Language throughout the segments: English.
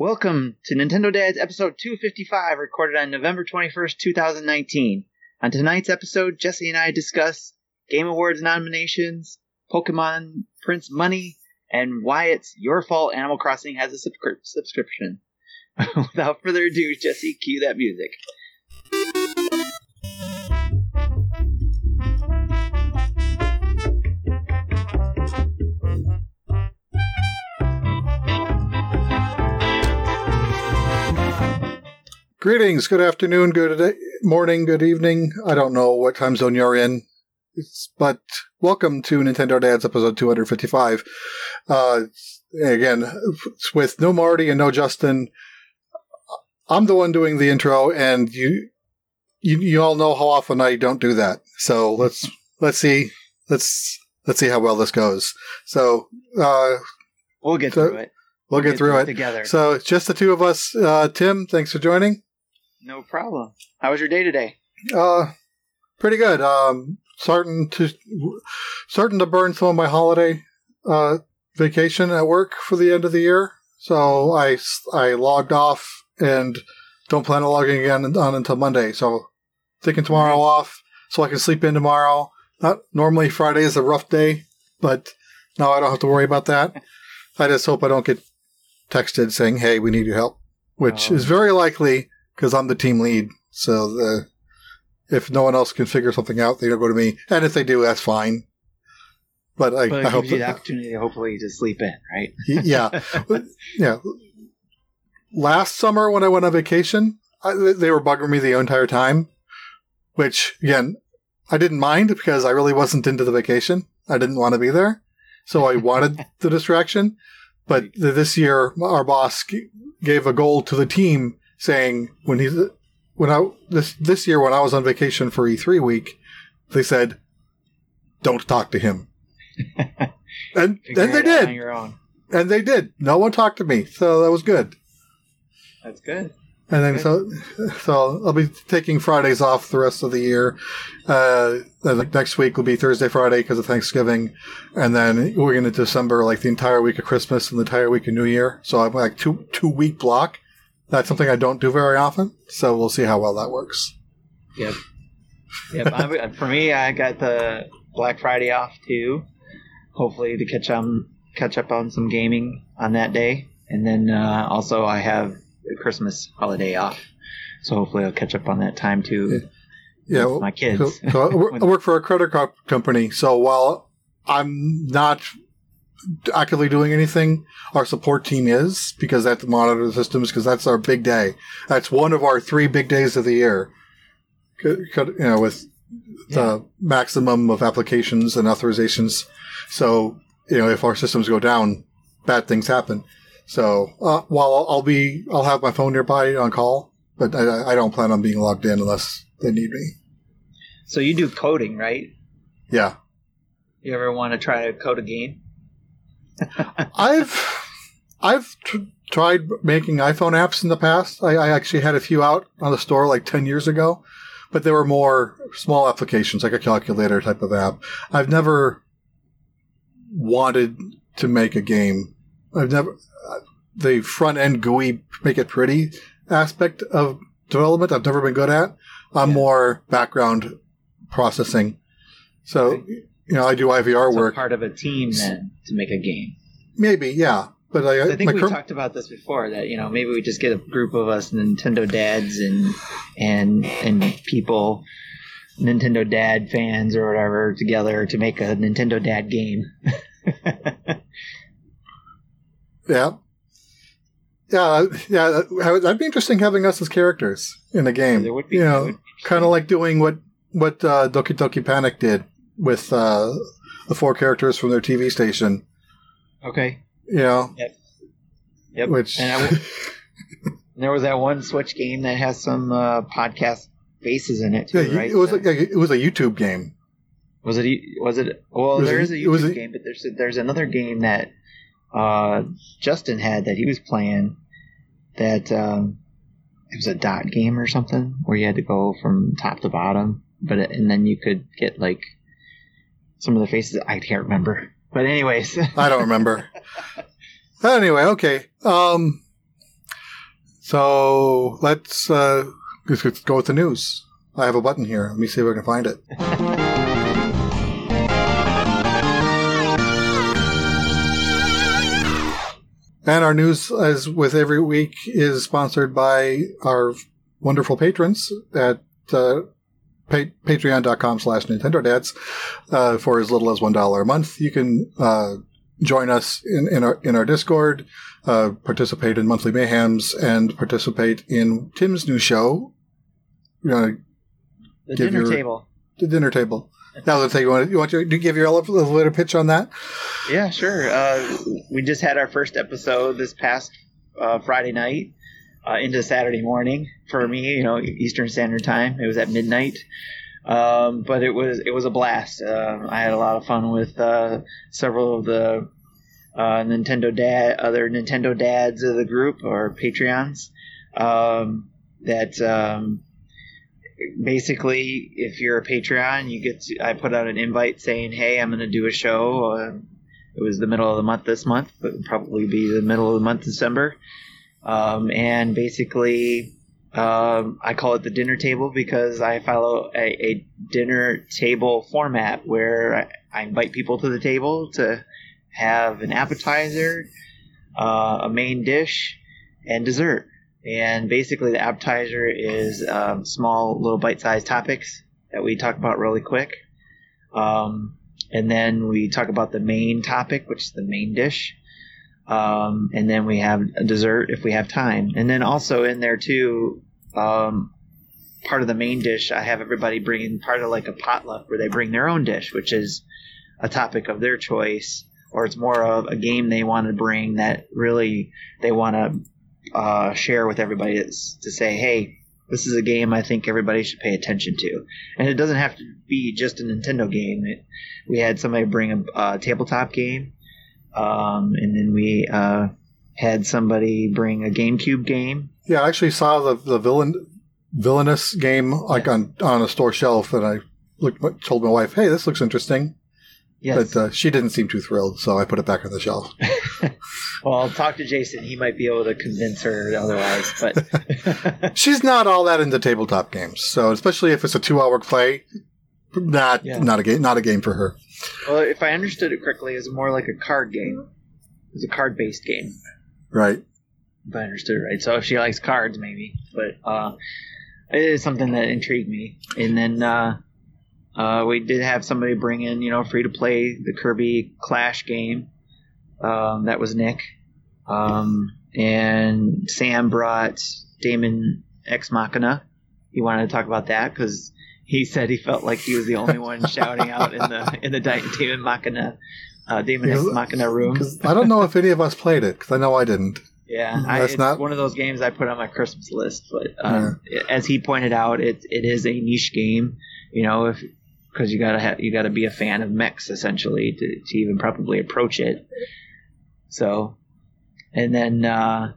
Welcome to Nintendo Dads episode 255, recorded on November 21st, 2019. On tonight's episode, Jesse and I discuss Game Awards nominations, Pokemon Prince Money, and why it's your fault Animal Crossing has a subscri- subscription. Without further ado, Jesse, cue that music. Greetings, good afternoon, good morning, good evening. I don't know what time zone you're in, it's, but welcome to Nintendo Dads episode 255. Uh, again, with no Marty and no Justin, I'm the one doing the intro, and you, you, you all know how often I don't do that. So let's let's see let's let's see how well this goes. So uh, We'll get So- through it. we'll get through it. together. So it's just the two of us. Uh, Tim, thanks for joining. No problem. How was your day today? Uh, pretty good. Um, starting to starting to burn some of my holiday uh, vacation at work for the end of the year. So I I logged off and don't plan on logging again on until Monday. So taking tomorrow off so I can sleep in tomorrow. Not normally Friday is a rough day, but now I don't have to worry about that. I just hope I don't get texted saying, "Hey, we need your help," which Oh. is very likely because I'm the team lead. So the if no one else can figure something out, they don't go to me. And if they do, that's fine. But I, But I hope you the opportunity, hopefully, to sleep in, right? yeah, yeah. Last summer when I went on vacation, I, they were bugging me the entire time. Which again, I didn't mind because I really wasn't into the vacation. I didn't want to be there, so I wanted the distraction. But this year, our boss g- gave a goal to the team saying when he's when I this this year when I was on vacation for E3 week, they said, "Don't talk to him," and and they did, and they did. No one talked to me, so that was good. That's good. And then so so I'll be taking Fridays off the rest of the year. Uh, like next week will be Thursday, Friday because of Thanksgiving, and then we're into December, like the entire week of Christmas and the entire week of New Year. So I'm like two two week block. That's something I don't do very often. So we'll see how well that works. Yep. Yep. I, for me, I got the Black Friday off too. Hopefully to catch on catch up on some gaming on that day, and then uh, also I have the Christmas holiday off, so hopefully I'll catch up on that time too. Yeah, with my kids. So, so I work for a credit card company. So while I'm not actively doing anything, our support team is because that's have monitor the systems because that's our big day. That's one of our three big days of the year. You know, with the maximum of applications and authorizations. So you know, if our systems go down, bad things happen. So uh, while I'll, I'll be, I'll have my phone nearby on call, but I, I don't plan on being logged in unless they need me. so you do coding, right? Yeah. You ever want to try to code a game? I've I've tr- tried making iPhone apps in the past. I, I actually had a few out on the store like ten years ago, but they were more small applications, like a calculator type of app. I've never wanted to make a game. I've never uh, the front end GUI make it pretty aspect of development. I've never been good at. I'm Yeah. more background processing. So Okay. You know, I do IVR So work. part of a team then to make a game. Maybe, yeah. But I, I think we cur- talked about this before. That you know maybe we just get a group of us Nintendo dads and and and people, Nintendo dad fans or whatever, together to make a Nintendo dad game. Yeah. Yeah, yeah, that- that'd be interesting having us as characters in a game. There would be, you know, kind of like doing what what uh, Doki Doki Panic did with uh, the four characters from their TV station. okay. You know, Yep. which And w- there was that one Switch game that has some uh, podcast faces in it too, yeah, right? it was So- like, it was a YouTube game. Was it? Was it? Well, was there a- is a YouTube a- game, but there's there's another game that uh, Justin had that he was playing. That um, it was a dot game or something where you had to go from top to bottom, but it, and then you could get like some of the faces. I can't remember, but anyways, I don't remember. anyway, okay. Um, So let's uh, let's let's go with the news. I have a button here. Let me see if I can find it. And our news, as with every week, is sponsored by our wonderful patrons at uh, pa- patreon.com slash Nintendo Dads uh, for as little as $1 a month. You can uh, join us in, in, our, in our Discord, uh, participate in monthly mayhems, and participate in Tim's new show, uh, The Give dinner your- table. The Dinner Table. Now, let's say you want, you want to give your little, elevator pitch on that? Yeah, sure. Uh, we just had our first episode this past uh, Friday night uh, into Saturday morning for me. You know, Eastern Standard Time. It was at midnight, um, but it was it was a blast. Uh, I had a lot of fun with uh, several of the uh, Nintendo dad, other Nintendo dads of the group or Patreons. Um, that um, basically, if you're a Patreon, you get to, I put out an invite saying, "Hey, I'm going to do a show." Uh, it was the middle of the month this month, but probably be the middle of the month December. Um, and basically, um, I call it the dinner table because I follow a, a dinner table format where I, I invite people to the table to have an appetizer, uh, a main dish, and dessert. And basically, the appetizer is um, small, little bite-sized topics that we talk about really quick. Um, and then we talk about the main topic, which is the main dish. Um, and then we have a dessert if we have time. And then also in there too, um, part of the main dish, I have everybody bringing part of like a potluck where they bring their own dish, which is a topic of their choice, or it's more of a game they want to bring that really they want to uh, share with everybody to say, hey, this is a game I think everybody should pay attention to. And it doesn't have to be just a Nintendo game. It, we had somebody bring a, uh tabletop game, um, and then we uh, had somebody bring a GameCube game. Yeah, I actually saw the, the villain villainous game like Yes. on on a store shelf, and I looked told my wife, "Hey, this looks interesting," Yes. but uh, she didn't seem too thrilled, so I put it back on the shelf. well, I'll talk to Jason. He might be able to convince her otherwise. But She's not all that into tabletop games, so especially if it's a two hour play, not Yeah. not a game not a game for her. Well, if I understood it correctly, it's more like a card game. It's a card based game. Right? if I understood it right. So if she likes cards, maybe. But uh, it is something that intrigued me. And then uh, uh, we did have somebody bring in, you know, free to play the Kirby Clash game. Um, that was Nick. Um, and Sam brought Daemon X Machina. He wanted to talk about that because he said he felt like he was the only one shouting out in the in the Daemon Machina. Uh, Ex Because- Machina room. I don't know if any of us played it because I know I didn't. Yeah, I, it's not- one of those games I put on my Christmas list. But um, as he pointed out, it it is a niche game. You know, if because you gotta have you gotta be a fan of mechs essentially to, to even probably approach it. So, and then uh,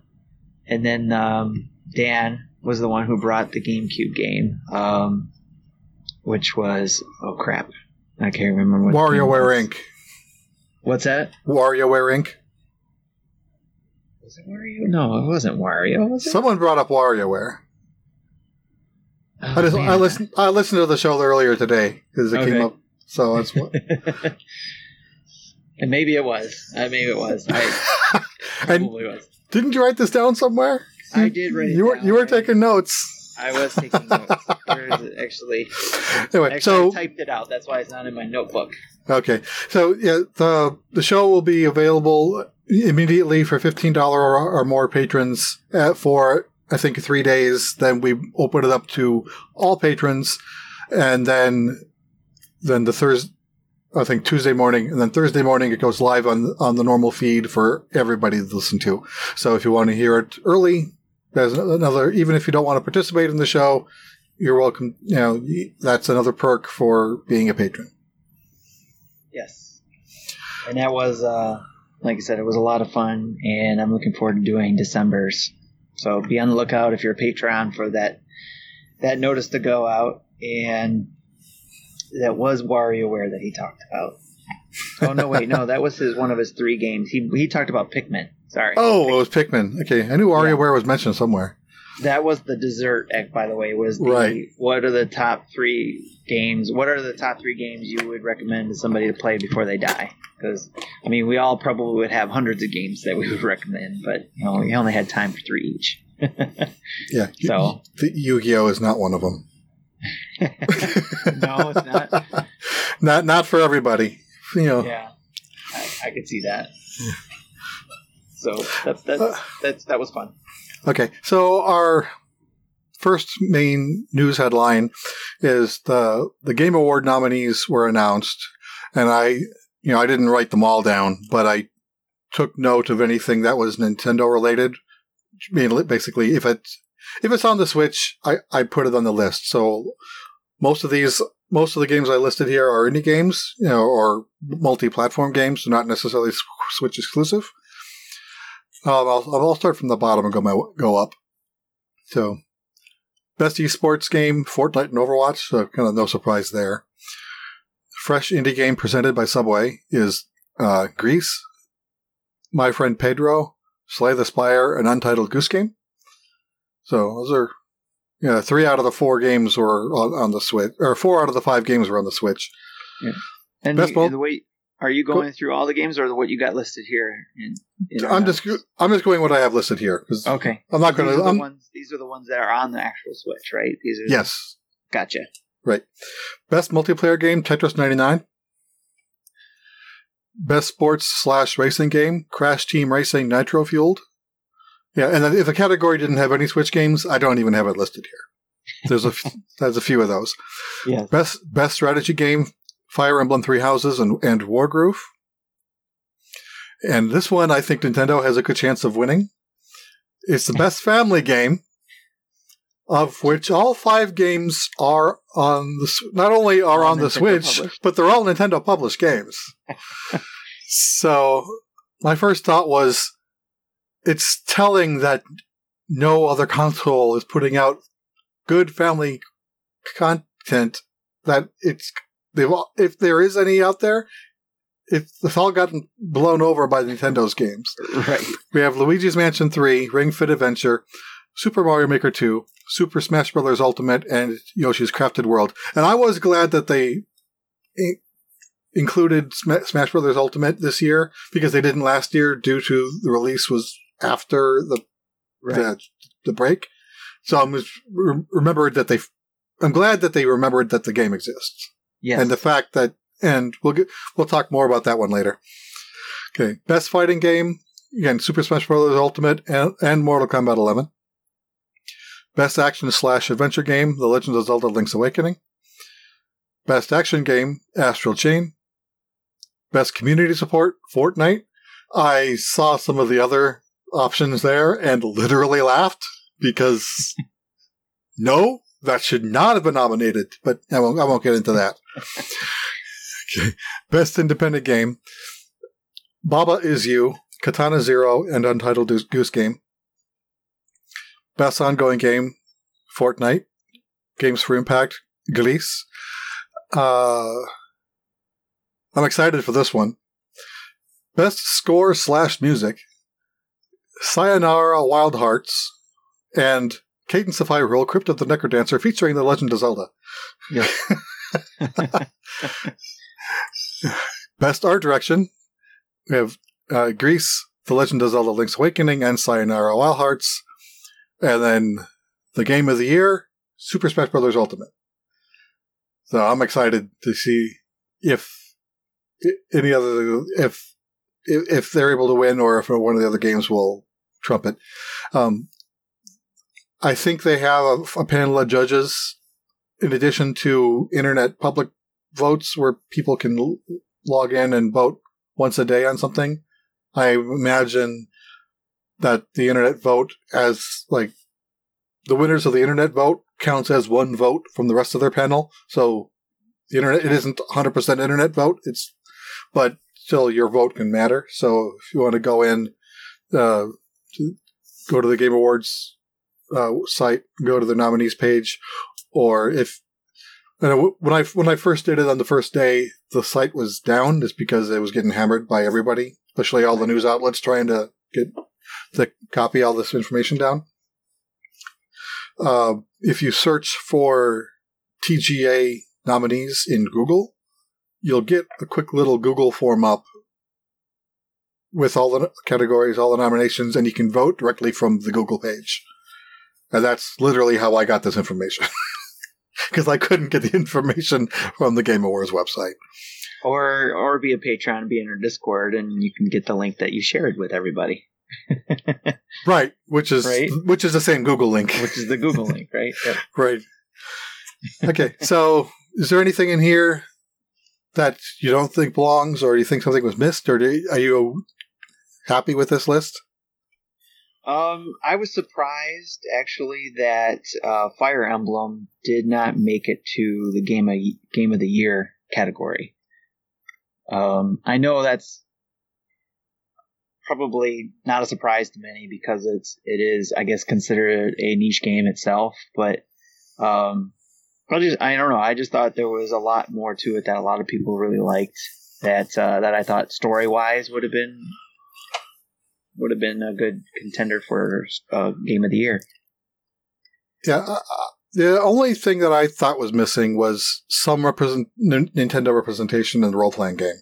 and then um, Dan was the one who brought the GameCube game, um, which was oh crap, I can't remember what. WarioWare. Inc. What's that? WarioWare Inc. Was it Wario? No, it wasn't Wario. Was it? Someone brought up WarioWare. Oh, I just I listened I listened to the show earlier today because it Okay. came up. So it's and maybe it was. Uh, maybe it was. I and probably was. didn't you write this down somewhere? I did write it You were down, you were right? taking notes. I was taking notes. There is it actually. Anyway, actually, so I typed it out. That's why it's not in my notebook. Okay, so yeah, the the show will be available immediately for fifteen dollar or, or more patrons uh, for I think three days. Then we open it up to all patrons, and then then the Thursday. I think Tuesday morning, and then Thursday morning it goes live on on the normal feed for everybody to listen to. So if you want to hear it early, there's another. Even if you don't want to participate in the show, you're welcome. You know that's another perk for being a patron. Yes. And that was, uh, like I said, it was a lot of fun, and I'm looking forward to doing December's. So be on the lookout if you're a patron for that that notice to go out. And that was WarioWare that he talked about. Oh no, wait, no, that was his one of his three games. He he talked about Pikmin. Sorry. Oh, it was Pikmin. Okay, I knew WarioWare was mentioned somewhere. that was the dessert egg, by the way. Was the, Right. What are the top three games? What are the top three games you would recommend to somebody to play before they die? Because I mean, we all probably would have hundreds of games that we would recommend, but you know, we only had time for three each. Yeah. So- the Yu-Gi-Oh is not one of them. no, it's not. Not not for everybody. You know. Yeah, I, I could see that. So that's that's uh, that's that was fun. Okay, so our first main news headline is the the Game Award nominees were announced, and I, you know, I didn't write them all down, but I took note of anything that was Nintendo related. Mainly, basically, if it's if it's on the Switch, I I put it on the list. So most of these. Most of the games I listed here are indie games, you know, or multi-platform games, not necessarily Switch exclusive. Um, I'll, I'll start from the bottom and go my, go up. So, best esports game: Fortnite and Overwatch. So, kind of no surprise there. Fresh indie game presented by Subway is uh, Gris, My Friend Pedro, Slay the Spire, an Untitled Goose Game. So those are, yeah, three out of the four games were on, on the Switch, or four out of the five games were on the Switch. And Best you- ball- the way are you going through all the games or what you got listed here? In, in I'm just notes? I'm just going what I have listed here. okay. I'm not going to. the ones. These are the ones that are on the actual Switch, right? These are yes, Gotcha. Right. Best multiplayer game, Tetris 99. Best sports slash racing game, Crash Team Racing Nitro Fueled. Yeah, and if the category didn't have any Switch games, I don't even have it listed here. There's a f- there's a few of those. Yes. Best best strategy game, Fire Emblem Three Houses and and Wargroove. And this one, I think Nintendo has a good chance of winning. It's the best family game, of which all five games are on the not only are All on the Switch, published. but they're all Nintendo published games. so my first thought was, it's telling that no other console is putting out good family content. That it's they've all, if there is any out there, it's, it's all gotten blown over by Nintendo's games. Right. We have Luigi's Mansion 3, Ring Fit Adventure, Super Mario Maker 2, Super Smash Bros. Ultimate, and Yoshi's Crafted World. And I was glad that they in- included Sma- Smash Bros. Ultimate this year because they didn't last year due to the release was after the Right. the, the break. So I'm re- remembered that they. I'm glad that they remembered that the game exists yes. and the fact that and we'll get we'll talk more about that one later. Okay, best fighting game again: Super Smash Bros. Ultimate and, and Mortal Kombat 11. Best action slash adventure game: The Legend of Zelda: Link's Awakening. Best action game: Astral Chain. Best community support: Fortnite. I saw some of the other options there and literally laughed because no, that should not have been nominated. But I won't. I won't get into that. okay. Best independent game: Baba is You, Katana Zero, and Untitled Goose- Game. Best ongoing game: Fortnite. Games for Impact: Gris. Uh, I'm excited for this one. Best score slash music: Sayonara Wild Hearts and Cadence of Hyrule: Crypt of the Necrodancer, featuring The Legend of Zelda. Yes. Best art direction: we have uh, Gris, The Legend of Zelda: Link's Awakening, and Sayonara Wild Hearts. And then the game of the year: Super Smash Bros. Ultimate. So I'm excited to see if any other if if if they're able to win or if one of the other games will trump it. Um, I think they have a, a panel of judges in addition to internet public votes where people can l- log in and vote once a day on something. I imagine that the internet vote as like the winners of the internet vote counts as one vote from the rest of their panel. So the internet it isn't 100% internet vote. It's but still your vote can matter. So if you want to go in uh, to go to the Game Awards uh, site, go to the nominees page, or if know, when I when I first did it on the first day, the site was down just because it was getting hammered by everybody, especially all the news outlets trying to get to copy all this information down. uh, if you search for TGA nominees in Google, you'll get a quick little Google form up with all the categories, all the nominations, and you can vote directly from the Google page. And that's literally how I got this information. Because I couldn't get the information from the Game Awards website. Or or be a patron, be in our Discord, and you can get the link that you shared with everybody. right, which is Right. which is the same Google link. Which is the Google link, right? Yep. Right. Okay, so is there anything in here that you don't think belongs, or you think something was missed, or do, are you happy with this list? Um, I was surprised actually that uh, Fire Emblem did not make it to the game of game of the year category. Um, I know that's probably not a surprise to many because it's it is I guess considered a niche game itself, but um, I just I don't know. I just thought there was a lot more to it that a lot of people really liked. That uh, that I thought story wise would have been would have been a good contender for uh, game of the year. Yeah, uh, uh, the only thing that I thought was missing was some represent Nintendo representation in the role playing game.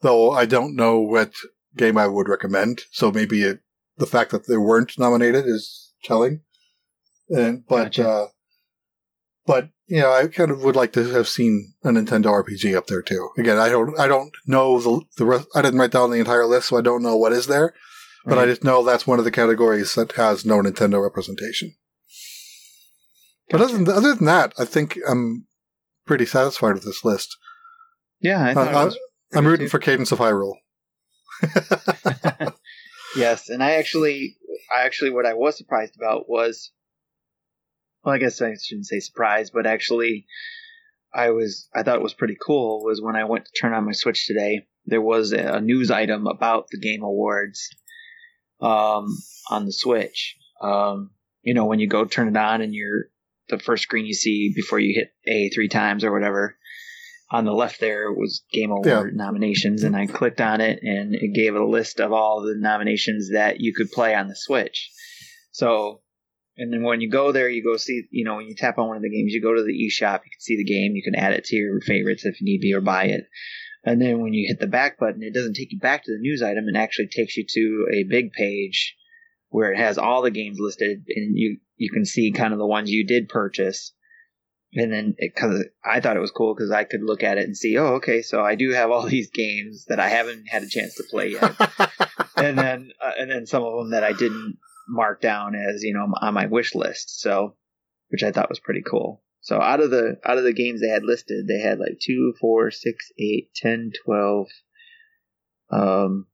Though I don't know what game I would recommend, so maybe it, the fact that they weren't nominated is telling. And but Gotcha. uh, but you know, I kind of would like to have seen a Nintendo RPG up there too. Again, I don't I don't know the the rest. I didn't write down the entire list, so I don't know what is there. But I just know that's one of the categories that has no Nintendo representation. But other than, other than that, I think I'm pretty satisfied with this list. yeah, I thought Uh, I'm pretty rooting too. for Cadence of Hyrule. yes, and I actually, I actually, what I was surprised about was, well, I guess I shouldn't say surprised, but actually, I was, I thought it was pretty cool was when I went to turn on my Switch today. There was a news item about the Game Awards, um, on the Switch. Um, you know, when you go turn it on and you're the first screen you see before you hit A three times or whatever. On the left there was Game Award Yeah. nominations, and I clicked on it, and it gave a list of all the nominations that you could play on the Switch. So, and then when you go there, you go see, you know, when you tap on one of the games, you go to the eShop, you can see the game, you can add it to your favorites if you need be, or buy it. And then when you hit the back button, it doesn't take you back to the news item, it actually takes you to a big page where it has all the games listed, and you you can see kind of the ones you did purchase. And then, because I thought it was cool because I could look at it and see, oh, okay, so I do have all these games that I haven't had a chance to play yet, and then uh, and then some of them that I didn't mark down as you know on my wish list. So, which I thought was pretty cool. So out of the out of the games they had listed, they had like two, four, six, eight, ten, twelve, um,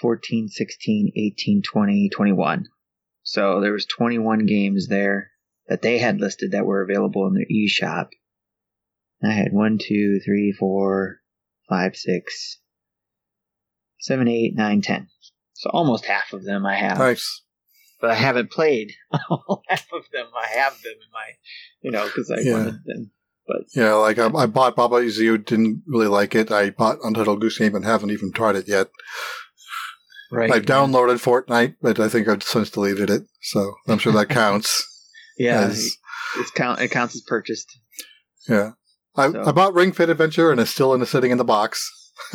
14, 16, 18, 20, 21. So there was 21 games there that they had listed that were available in their eShop. I had one, two, three, four, five, six, seven, eight, nine, ten. So almost half of them I have, nice. But I haven't played all half of them. I have them in my, you know, because I Yeah. wanted them. But Yeah, like I, I bought Baba Is didn't really like it. I bought Untitled Goose Game and haven't even tried it yet. right, I've downloaded Fortnite, but I think I've since deleted it, so I'm sure that counts. Yeah, as- it's count. It counts as purchased. yeah. I, So- I bought Ring Fit Adventure and it's still in the sitting in the box.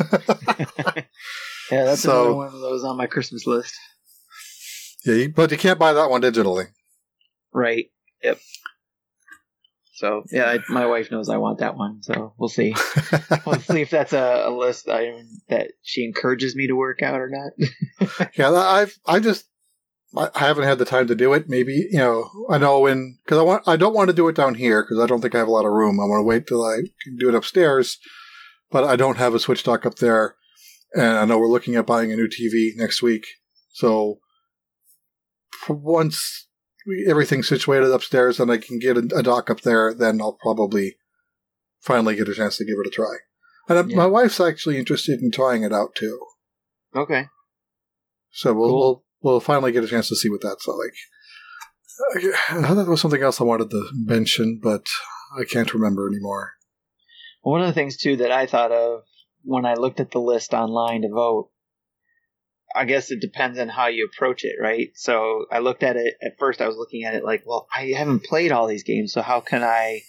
Yeah, that's So- another one of those on my Christmas list. Yeah, you- but you can't buy that one digitally. Right. Yep. So yeah, I, my wife knows I want that one. So we'll see. We'll see if that's a, a list item that she encourages me to work out or not. yeah, I've I just I I haven't had the time to do it. Maybe you know I know when because I want I don't want to do it down here because I don't think I have a lot of room. I want to wait till I can do it upstairs, but I don't have a switch dock up there, and I know we're looking at buying a new TV next week. So once everything's situated upstairs and I can get a, dock up there, then I'll probably finally get a chance to give it a try. And Yeah. my wife's actually interested in trying it out too. okay. So we'll, Cool. we'll we'll finally get a chance to see what that's like. I thought there was something else I wanted to mention, but I can't remember anymore. One of the things too that I thought of when I looked at the list online to vote, I guess it depends on how you approach it, right? So I looked at it at first. I was looking at it like, well, I haven't played all these games, so how can I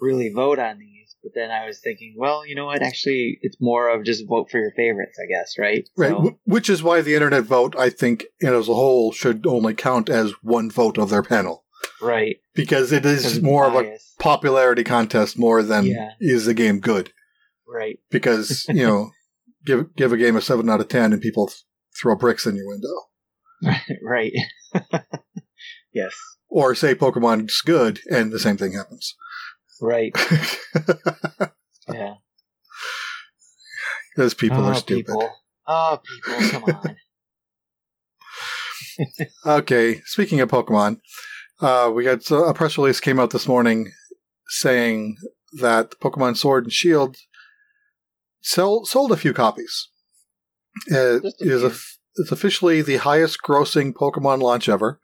really vote on these? But then I was thinking, well, you know what? Actually, it's more of just vote for your favorites, I guess, right? Right. So, Which is why the internet vote, I think, you know, as a whole, should only count as one vote of their panel right. because it is more of a popularity contest more than Yeah. is the game good. right. Because you know, give give a game a seven out of ten and people throw bricks in your window, right. yes. or say Pokemon's good and the same thing happens. Right. Yeah. Because people oh, are stupid. People. Oh, people, come on. Okay, speaking of Pokemon, uh, we got a press release came out this morning saying that Pokemon Sword and Shield sell, sold a few copies. It is a, it's officially the highest grossing Pokemon launch ever.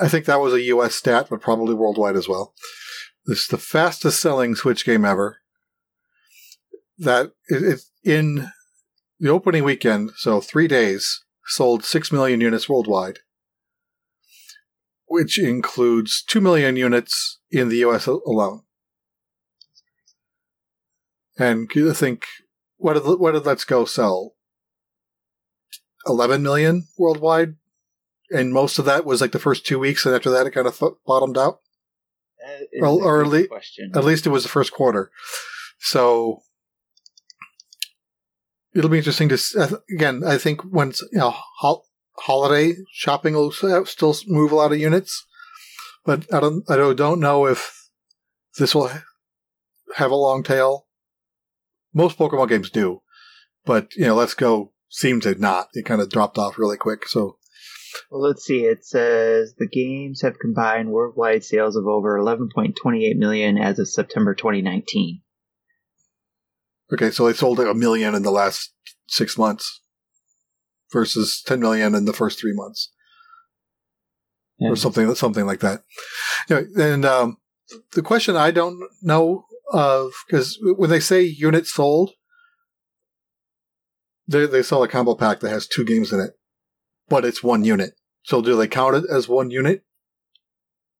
I think that was a US stat, but probably worldwide as well. This is the fastest selling Switch game ever. That it, it, in the opening weekend, so three days, sold 6 million units worldwide, which includes 2 million units in the US alone. And you think, what did, what did Let's Go sell? 11 million worldwide? And most of that was like the first two weeks, and after that it kind of f- bottomed out. Well, or good le- At least it was the first quarter. So it'll be interesting to s- I th- again. I think once you know hol- holiday shopping will uh, still move a lot of units, but I don't I don't know if this will have a long tail. Most Pokemon games do, but you know, Let's Go seemed to not. It kind of dropped off really quick. So Well, let's see. It says the games have combined worldwide sales of over 11.28 million as of September 2019. okay, so they sold a million in the last six months versus ten million in the first three months. or something something like that. Anyway, and um, the question I don't know of because when they say units sold, they they sell a combo pack that has two games in it, but it's one unit. So do they count it as one unit,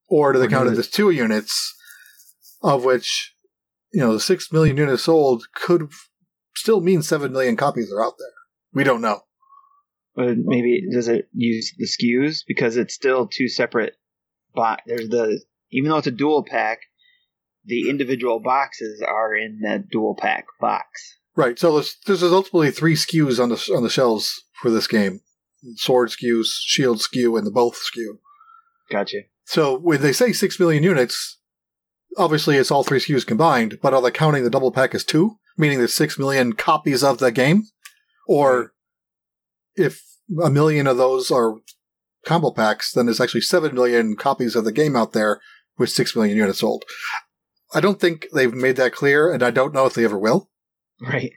or do they count it as two units, of which you know the six million units sold could still mean seven million copies are out there. We don't know. But maybe does it use the SKUs because it's still two separate box. There's the even though it's a dual pack, the individual boxes are in that dual pack box. Right. So there's, there's ultimately three SKUs on the on the shelves for this game: sword SKU, shield SKU, and the both SKU. Gotcha. So when they say six million units, obviously it's all three SKUs combined. But are they counting the double pack as two, meaning there's six million copies of the game, or if a million of those are combo packs, then there's actually seven million copies of the game out there with six million units sold. I don't think they've made that clear, and I don't know if they ever will Right.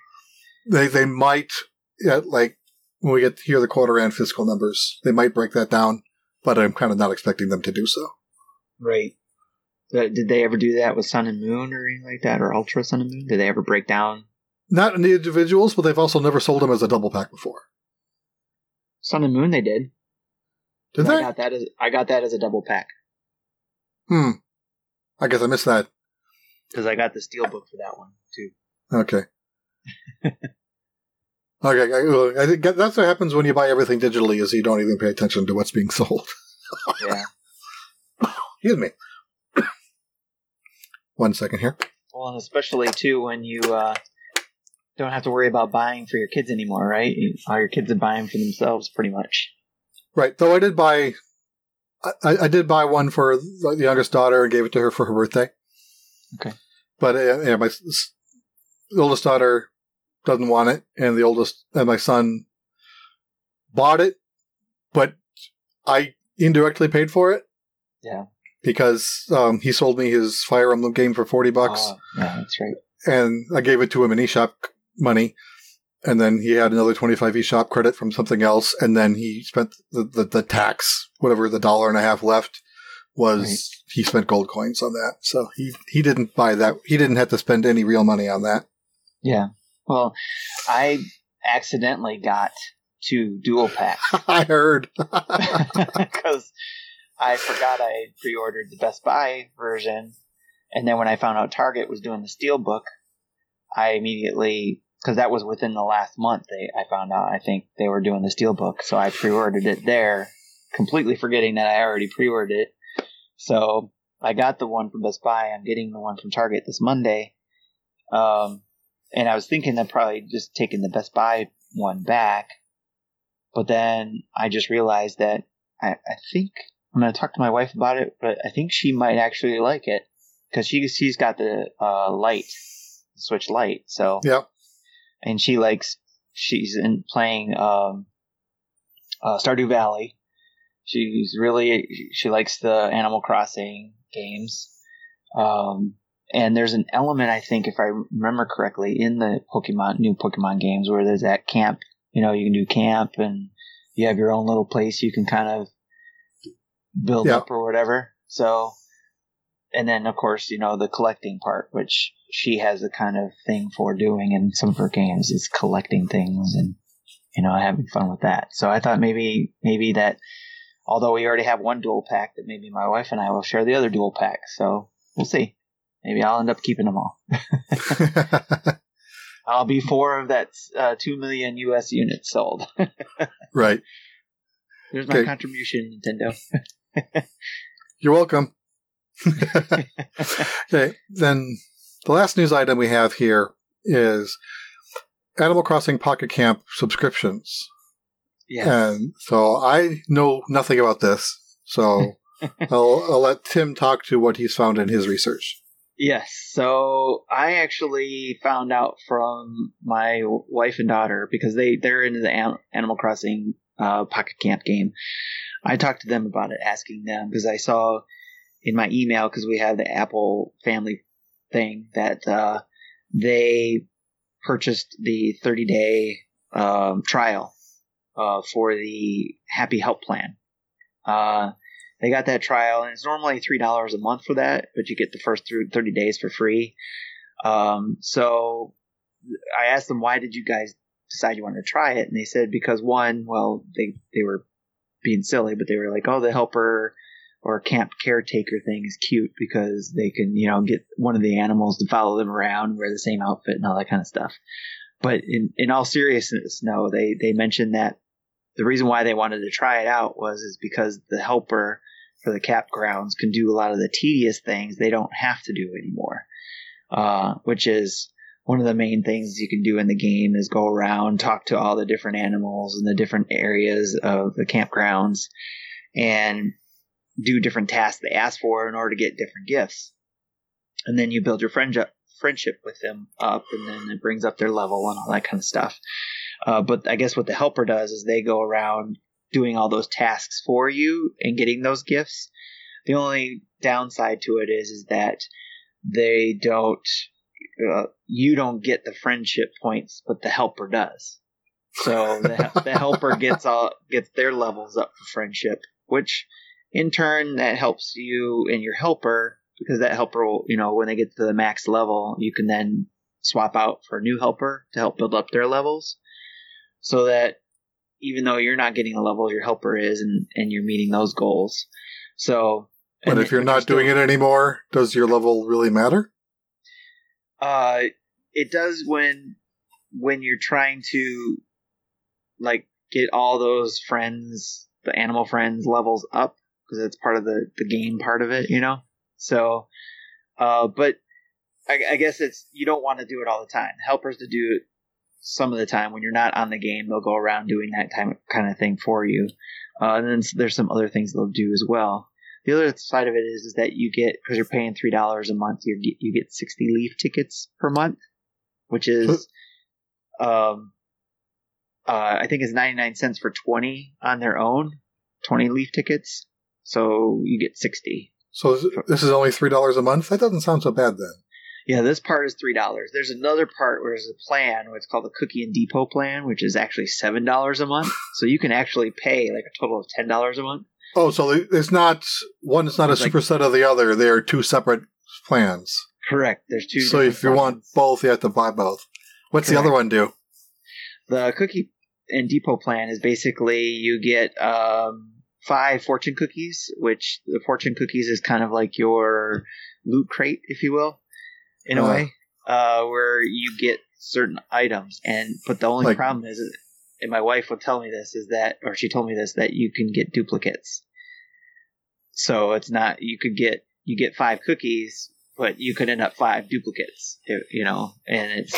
they they might yeah, like when we get to hear the quarter and fiscal numbers, they might break that down, but I'm kind of not expecting them to do so. Right. But did they ever do that with Sun and Moon or anything like that, or Ultra Sun and Moon? Did they ever break down Not in the individuals, but they've also never sold them as a double pack before. Sun and Moon? They did. Did they? I got that as I got that as a double pack Hmm. I guess I missed that. because I got the steel book for that one too. Okay. okay, I, I think that's what happens when you buy everything digitally, is you don't even pay attention to what's being sold. Yeah. Excuse me. One second here. Well, and especially too when you uh, don't have to worry about buying for your kids anymore, right? All your kids are buying for themselves, pretty much. Right. Though I did buy, I, I did buy one for the youngest daughter and gave it to her for her birthday. Okay. But uh, yeah, my s- oldest daughter doesn't want it, and the oldest and my son bought it, but I indirectly paid for it Yeah. because um, he sold me his Fire Emblem game for forty bucks, Oh, yeah, that's right. and I gave it to him in eShop money. And then he had another 25 eShop credit from something else. And then he spent the, the, the tax, whatever the dollar and a half left was, Right. he spent gold coins on that. So he, he didn't buy that. He didn't have to spend any real money on that. Yeah. Well, I accidentally got two dual packs I heard. because I forgot I pre-ordered the Best Buy version, and then when I found out Target was doing the Steelbook, I immediately because that was within the last month. They I found out I think they were doing the Steelbook, so I pre-ordered it there, completely forgetting that I already pre-ordered it. So I got the one from Best Buy. I'm getting the one from Target this Monday. Um, and I was thinking of probably just taking the Best Buy one back, but then I just realized that I, I think I'm going to talk to my wife about it, but I think she might actually like it because she she's got the uh, light, Switch light, So yeah, and she likes she's in playing um, uh, Stardew Valley. She's really she likes the Animal Crossing games. Um, and there's an element I think, if I remember correctly, in the Pokemon new Pokemon games where there's that camp. You know, you can do camp and you have your own little place you can kind of build Yeah. up or whatever. So, and then of course, you know, the collecting part, which she has a kind of thing for doing in some of her games is collecting things and, you know, having fun with that. So I thought maybe, maybe that, although we already have one dual pack, that maybe my wife and I will share the other dual pack. So we'll see. Maybe I'll end up keeping them all. I'll be four of that uh, two million U.S. units sold. right. There's my Okay. contribution, Nintendo. You're welcome. okay, then the last news item we have here is Animal Crossing Pocket Camp subscriptions. Yes. And so I know nothing about this, so I'll, I'll let Tim talk to what he's found in his research. Yes. So I actually found out from my wife and daughter because they they're into the Animal Crossing uh, Pocket Camp game. I talked to them about it, asking them because I saw in my email because we have the Apple family thing that uh, they purchased the 30 day um, trial uh, for the Happy Help plan. Uh, they got that trial, and it's normally three dollars a month for that, but you get the first thirty days for free. Um, so I asked them, "Why did you guys decide you wanted to try it?" And they said, "Because one, well, they they were being silly, but they were like, oh, the helper or camp caretaker thing is cute because they can, you know, get one of the animals to follow them around, wear the same outfit, and all that kind of stuff." But in in all seriousness, no, they they mentioned that the reason why they wanted to try it out was is because the helper for the campgrounds can do a lot of the tedious things they don't have to do anymore. Uh, which is one of the main things you can do in the game is go around, talk to all the different animals in the different areas of the campgrounds, and do different tasks they ask for in order to get different gifts. And then you build your friendship friendship with them up, and then it brings up their level and all that kind of stuff. Uh, but I guess what the helper does is they go around doing all those tasks for you and getting those gifts. The only downside to it is is that they don't uh, you don't get the friendship points, but the helper does. So the, the helper gets all gets their levels up for friendship, which in turn that helps you and your helper because that helper will you know when they get to the max level, you can then swap out for a new helper to help build up their levels, so that even though you're not getting a level, your helper is, and and you're meeting those goals. So, But if you're not doing it anymore, does your level really matter? Uh, it does when when you're trying to like get all those friends, the animal friends levels up because it's part of the the game part of it, you know. So, uh, but I, I guess it's you don't want to do it all the time. Helpers to do it some of the time when you're not on the game, they'll go around doing that time kind of thing for you. Uh, and then there's some other things they'll do as well. The other side of it is, is that you get because you're paying three dollars a month, you get you get sixty leaf tickets per month, which is, um, uh, I think it's ninety nine cents for twenty on their own, twenty leaf tickets. So you get sixty. So this- this is only three dollars a month. That doesn't sound so bad then. Yeah, this part is three dollars. There's another part where there's a plan, what's called the Cookie and Depot plan, which is actually seven dollars a month. So you can actually pay like a total of ten dollars a month. Oh, so it's not one It's not a It's like- superset of the other. They are two separate plans. Correct. There's two. So if you want both, you have to buy both. What's the other one do? the cookie, and depot plan is basically you get um, five fortune cookies, which the fortune cookies is kind of like your loot crate, if you will, in a Uh. way, uh, where you get certain items. And but the only Like- problem is, and my wife would tell me this is that, or she told me this that you can get duplicates. So it's not you could get you get five cookies, but you could end up five duplicates, you- you know, and it's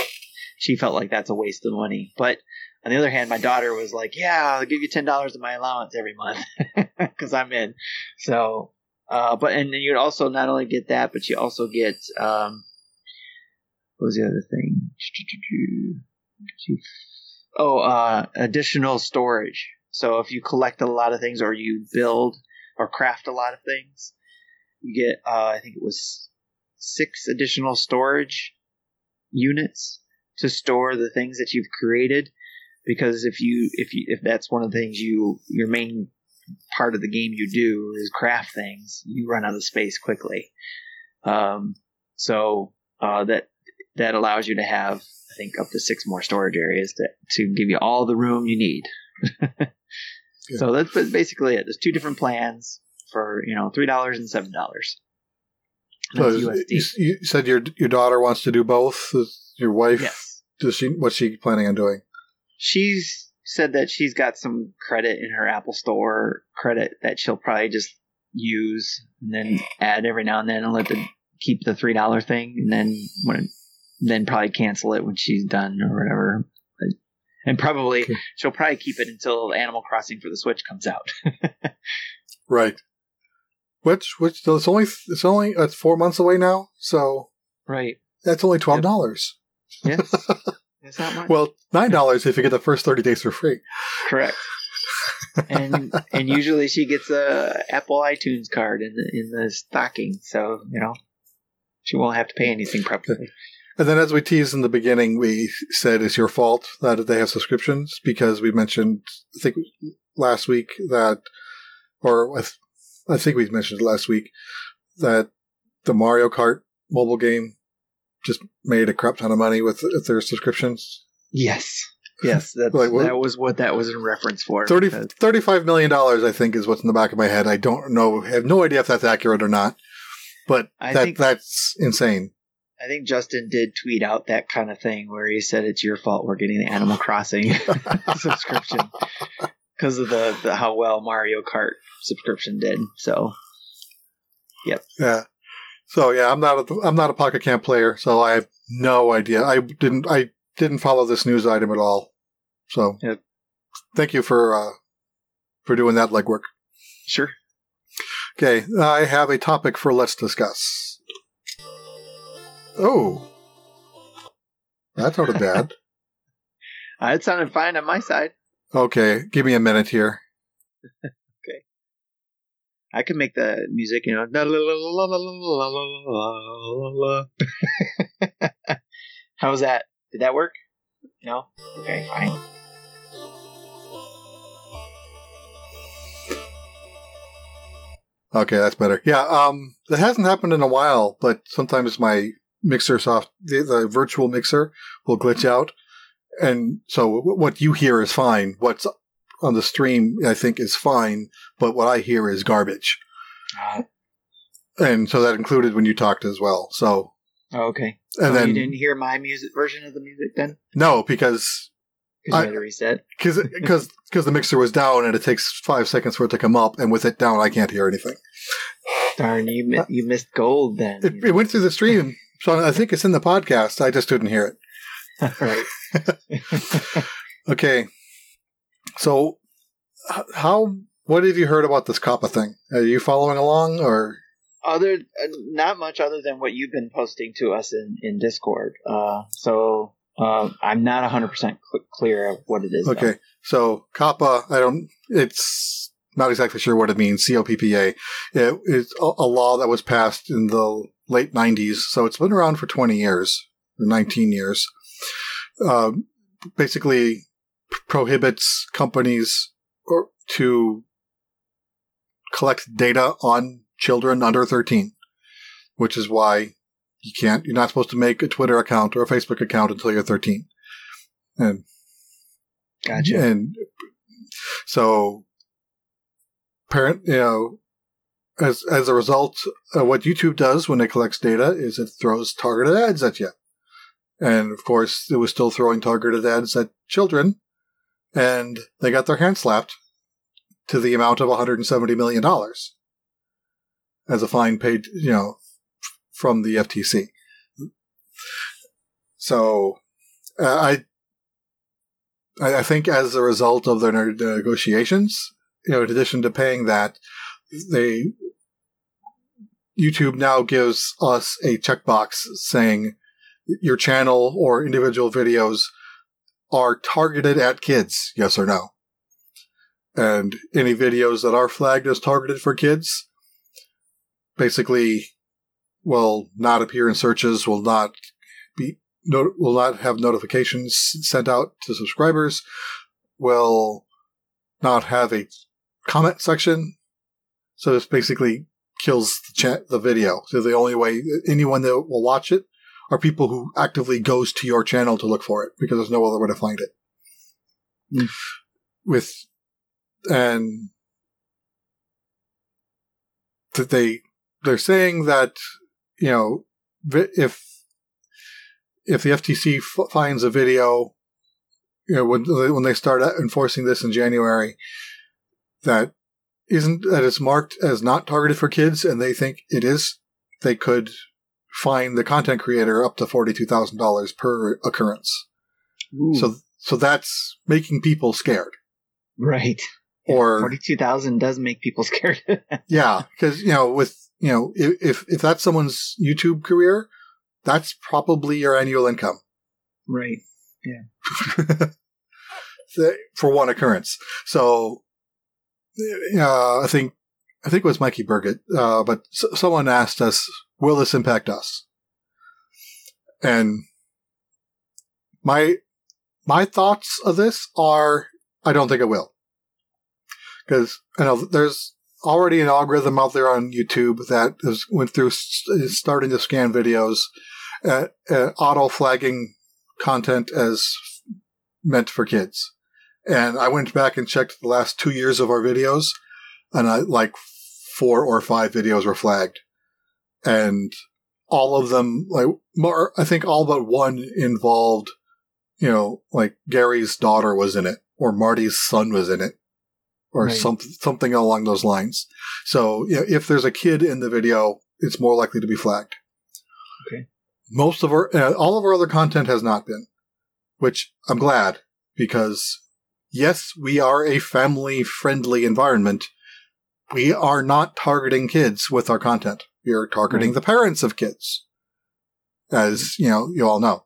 she felt like that's a waste of money. But on the other hand, my daughter was like, "Yeah, I'll give you ten dollars of my allowance every month because I'm in." So, uh, but and then you'd also not only get that, but you also get um, what was the other thing? Oh, uh, additional storage. So if you collect a lot of things, or you build or craft a lot of things, you get uh, I think it was six additional storage units to store the things that you've created because if you if you if that's one of the things you your main part of the game you do is craft things you run out of space quickly um so uh that that allows you to have i think up to six more storage areas to to give you all the room you need so that's basically it there's two different plans for you know three dollars and seven dollars So you, you said your your daughter wants to do both. Your wife yes does she? What's she planning on doing? she's said that she's got some credit in her Apple Store credit that she'll probably just use and then add every now and then and let the keep the three dollar thing and then when then probably cancel it when she's done or whatever. But- And probably Okay. she'll probably keep it until Animal Crossing for the Switch comes out. Right. Which which so it's only it's only uh, it's four months away now, so right. that's only twelve dollars. Yes. It's not much. Well, nine dollars if you get the first thirty days for free. Correct. and and usually she gets a Apple iTunes card in the in the stocking, so you know she won't have to pay anything probably. And then, as we teased in the beginning, we said it's your fault that they have subscriptions because we mentioned, I think last week that, or I, th- I think we mentioned last week that the Mario Kart mobile game just made a crap ton of money with, with their subscriptions. Yes, yes, that's, Like, what- that was what that was in reference for. 30, because- $35 million, I think, is what's in the back of my head. I don't know, have no idea if that's accurate or not, but I that think- that's insane. I think Justin did tweet out that kind of thing where he said it's your fault we're getting the Animal Crossing subscription because of the, the how well Mario Kart subscription did. So yep. Yeah. So yeah, I'm not a, I'm not a Pocket Camp player, so I have no idea. I didn't I didn't follow this news item at all. So Yep. thank you for uh, for doing that legwork. sure, Okay, I have a topic for let's discuss. Oh. That's not bad. Uh, it sounded fine on my side. Okay, give me a minute here. okay. I can make the music, you know. How was that? Did that work? No? Okay, fine. Okay, that's better. Yeah, um, that hasn't happened in a while, but sometimes my mixer soft, the, the virtual mixer will glitch out. And so what you hear is fine. What's on the stream, I think, is fine, but what I hear is garbage. And so that included when you talked as well. So, oh, okay. and so then, you didn't hear my music version of the music then? no, because, Because you had to reset. cause, cause, cause the mixer was down and it takes five seconds for it to come up. And with it down, I can't hear anything. Darn, you mi- you missed gold then. It, it went through the stream. So I think it's in the podcast. I just didn't hear it. right. Okay. So, how? What have you heard about this COPPA thing? Are you following along, or Other, uh, not much other than what you've been posting to us in in Discord. Uh, so uh, I'm not 100 percent clear of what it is. though. okay? So COPPA, I don't. It's not exactly sure what it means. COPPA. It, it's a, a law that was passed in the late '90s, so it's been around for 20 years 19 years. Uh, basically, prohibits companies or to collect data on children under 13, which is why you can't, you're not supposed to make a Twitter account or a Facebook account until you're 13. And Gotcha. And so, parent, you know, as as a result, uh, what YouTube does when it collects data is it throws targeted ads at you. And of course, it was still throwing targeted ads at children, and they got their hands slapped to the amount of 170 million dollars as a fine paid, you know, from the FTC. So, uh, I I think as a result of their negotiations, you know, in addition to paying that, they YouTube now gives us a checkbox saying your channel or individual videos are targeted at kids, yes or no. And any videos that are flagged as targeted for kids basically will not appear in searches, will not be no, will not have notifications sent out to subscribers, will not have a comment section. So this basically kills the, chat, the video. So the only way anyone that will watch it are people who actively goes to your channel to look for it because there's no other way to find it. Mm. With and that they they're saying that you know if if the FTC f- finds a video, you know, when when they start enforcing this in January, that isn't that it's marked as not targeted for kids, and they think it is, they could fine the content creator up to forty two thousand dollars per occurrence. Ooh. So so that's making people scared, right? Or forty two thousand does make people scared. yeah, because you know with you know if if that's someone's YouTube career that's probably your annual income. Right. Yeah. For one occurrence. So, uh, I think, I think it was Mikey Burgett, uh, but s- someone asked us, will this impact us? And my, my thoughts of this are, I don't think it will. Because, you know, there's already an algorithm out there on YouTube that is went through starting to scan videos uh, uh, auto flagging content as meant for kids. And I went back and checked the last two years of our videos, and I like four or five videos were flagged, and all of them like more. I think all but one involved, you know, like Gary's daughter was in it, or Marty's son was in it, or right. something something along those lines. So, you know, if there's a kid in the video, it's more likely to be flagged. Okay. Most of our, uh, all of our other content has not been, which I'm glad because yes, we are a family friendly environment. We are not targeting kids with our content. We are targeting right. the parents of kids, as you know, you all know.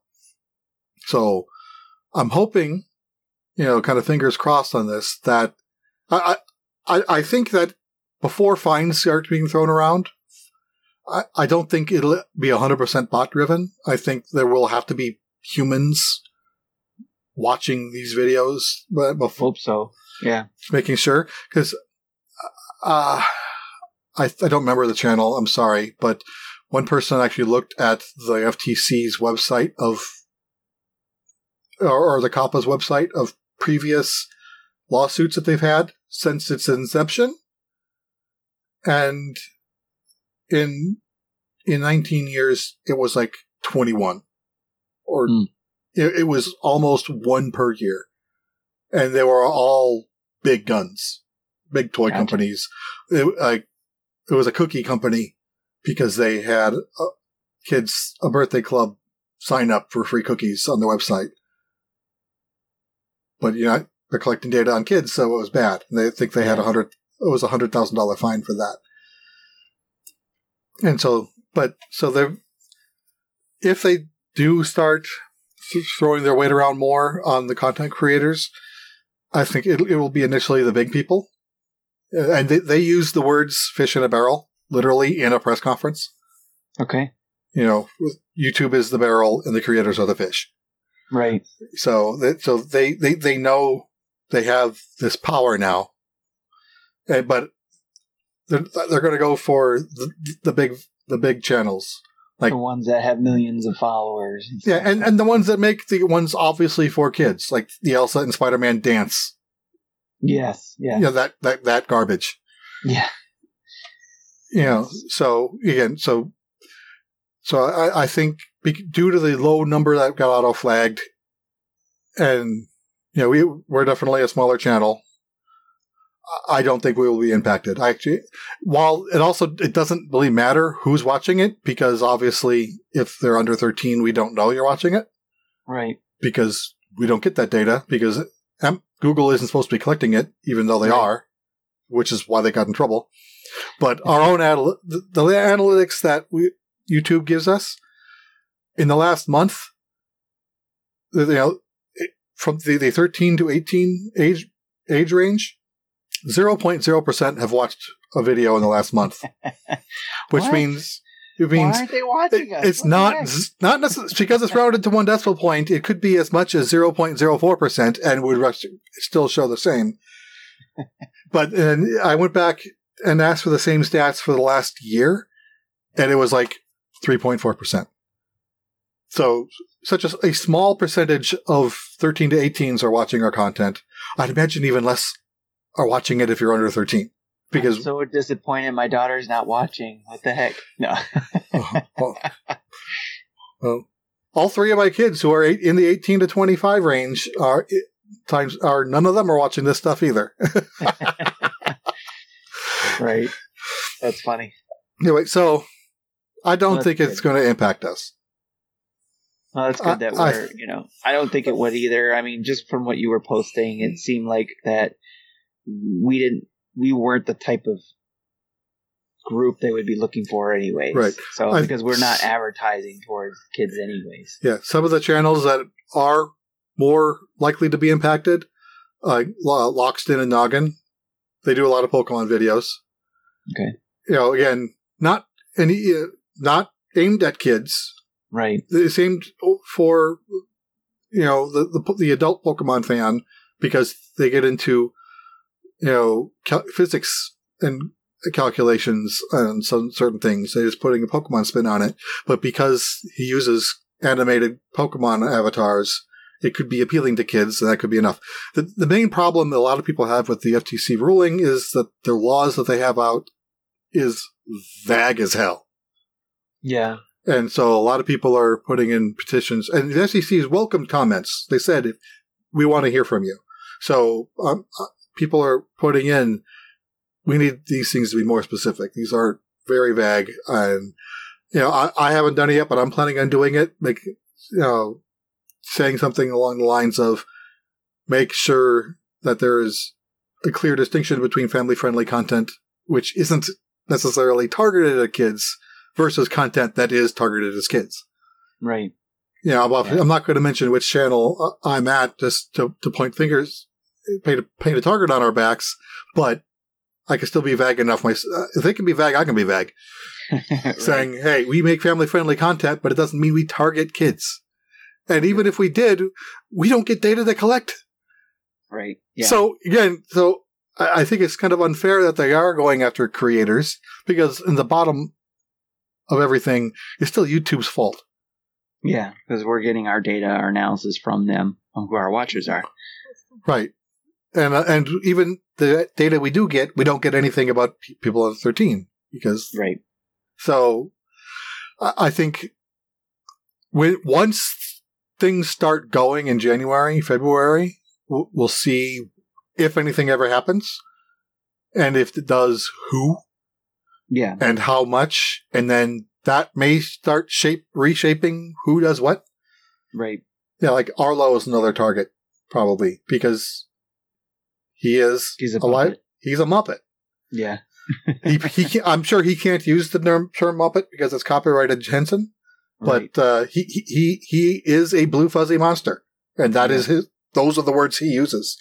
So I'm hoping, you know, kind of fingers crossed on this that I, I, I think that before fines start being thrown around, I, I don't think it'll be 100% bot driven. I think there will have to be humans watching these videos. But before, hope so. Yeah. Making sure. Because uh, I, I don't remember the channel. I'm sorry. But one person actually looked at the FTC's website of, or, or the COPPA's website of previous lawsuits that they've had since its inception. And in in 19 years it was like 21 or mm. It, it, was almost one per year. And they were all big guns big toy gotcha. companies. It, like it was a cookie company because they had a, kids a birthday club sign up for free cookies on their website. But you know they're collecting data on kids so it was bad. They think they had a hundred it was a hundred thousand dollar fine for that. And so, but so they, if they do start throwing their weight around more on the content creators, I think it, it will be initially the big people, uh, and they they use the words "fish in a barrel" literally in a press conference. Okay. You know, YouTube is the barrel, and the creators are the fish. Right. So, that, so they, they they know they have this power now, and, but they're, they're going to go for the, the big the big channels Like- the ones that have millions of followers. Yeah, and, and the ones that make the ones obviously for kids, like the Elsa and Spider Man dance. yes, yeah, You know, that, that, that garbage. yeah, You know, so again, so, so I, I think due to the low number that got auto flagged, and, you know, we, we're definitely a smaller channel. I- don't think we will be impacted. I actually, while it also it doesn't really matter who's watching it because obviously if they're under thirteen, we don't know you're watching it. right. because we don't get that data because Google isn't supposed to be collecting it, even though they Right. are, which is why they got in trouble. But our own anal- the, the analytics that we, YouTube gives us in the last month, you know, from the, the 13 to 18 age age range, 0.0% have watched a video in the last month, which means it Why means aren't they watching it- us? it's What not z- not necessarily because it's rounded to one decimal point. It could be as much as zero point zero four percent, and would still show the same. but and I went back and asked for the same stats for the last year, and it was like three point four percent. So such a, a small percentage of thirteen to 18s are watching our content. I'd imagine even less are watching it if you're under thirteen, because I'm so disappointed my daughter's not watching. What the heck? No. Well, well, all three of my kids who are eight, in the 18 to 25 range are eh, times are none of them are watching this stuff either. right. That's funny. anyway, so I don't Well, think it's good. going to impact us. Well, that's good that I- we're, you know, I don't think it would either. I mean, just from what you were posting, it seemed like that we didn't, we weren't the type of group they would be looking for anyways. Right. So, I- because we're not advertising towards kids anyways. Yeah, some of the channels that are more likely to be impacted, like Lo- Lockstin and Gnoggin, they do a lot of Pokemon videos. Okay. You know, again, not any, uh, not aimed at kids, Right. the same for you know the, the the adult Pokemon fan because they get into you know cal- physics and calculations and some certain things. They're just putting a Pokemon spin on it, but because he uses animated Pokemon avatars, it could be appealing to kids, and that could be enough. The the main problem that a lot of people have with the FTC ruling is that the laws that they have out is vague as hell. Yeah. And so a lot of people are putting in petitions, and the SEC has welcomed comments. They said, "We want to hear from you." So um, uh, people are putting in, "We need these things to be more specific. These are very vague." And you know, I, I haven't done it yet, but I'm planning on doing it. Like, you know, saying something along the lines of, "Make sure that there is a clear distinction between family-friendly content, which isn't necessarily targeted at kids." versus content that is targeted as kids. Right. You know, I'm, Yeah. I'm not going to mention which channel uh, I'm at just to, to point fingers, paint a, paint a target on our backs, but I can still be vague enough. My, if they can be vague, I can be vague. Right. Saying, hey, we make family friendly content, but it doesn't mean we target kids. And even if we did, we don't get data to collect. Right. Yeah. So again, so I, I think it's kind of unfair that they are going after creators because in the bottom of everything is still YouTube's fault. yeah, because we're getting our data, our analysis from them, on who our watchers are. Right. And uh, and even the data we do get, we don't get anything about pe- people under 13 because Right. so I, I think when once things start going in January, February, we'll, we'll see if anything ever happens and if it does who Yeah. and how much and then that may start shape reshaping who does what. Right. Yeah, like Arlo is another target probably because he is He's a alive. puppet. He's a Muppet. Yeah. he, he can, I'm sure he can't use the term, term Muppet because it's copyrighted Henson, Right. but uh, he, he he is a blue fuzzy monster, and that is Yeah. his. Those are the words he uses.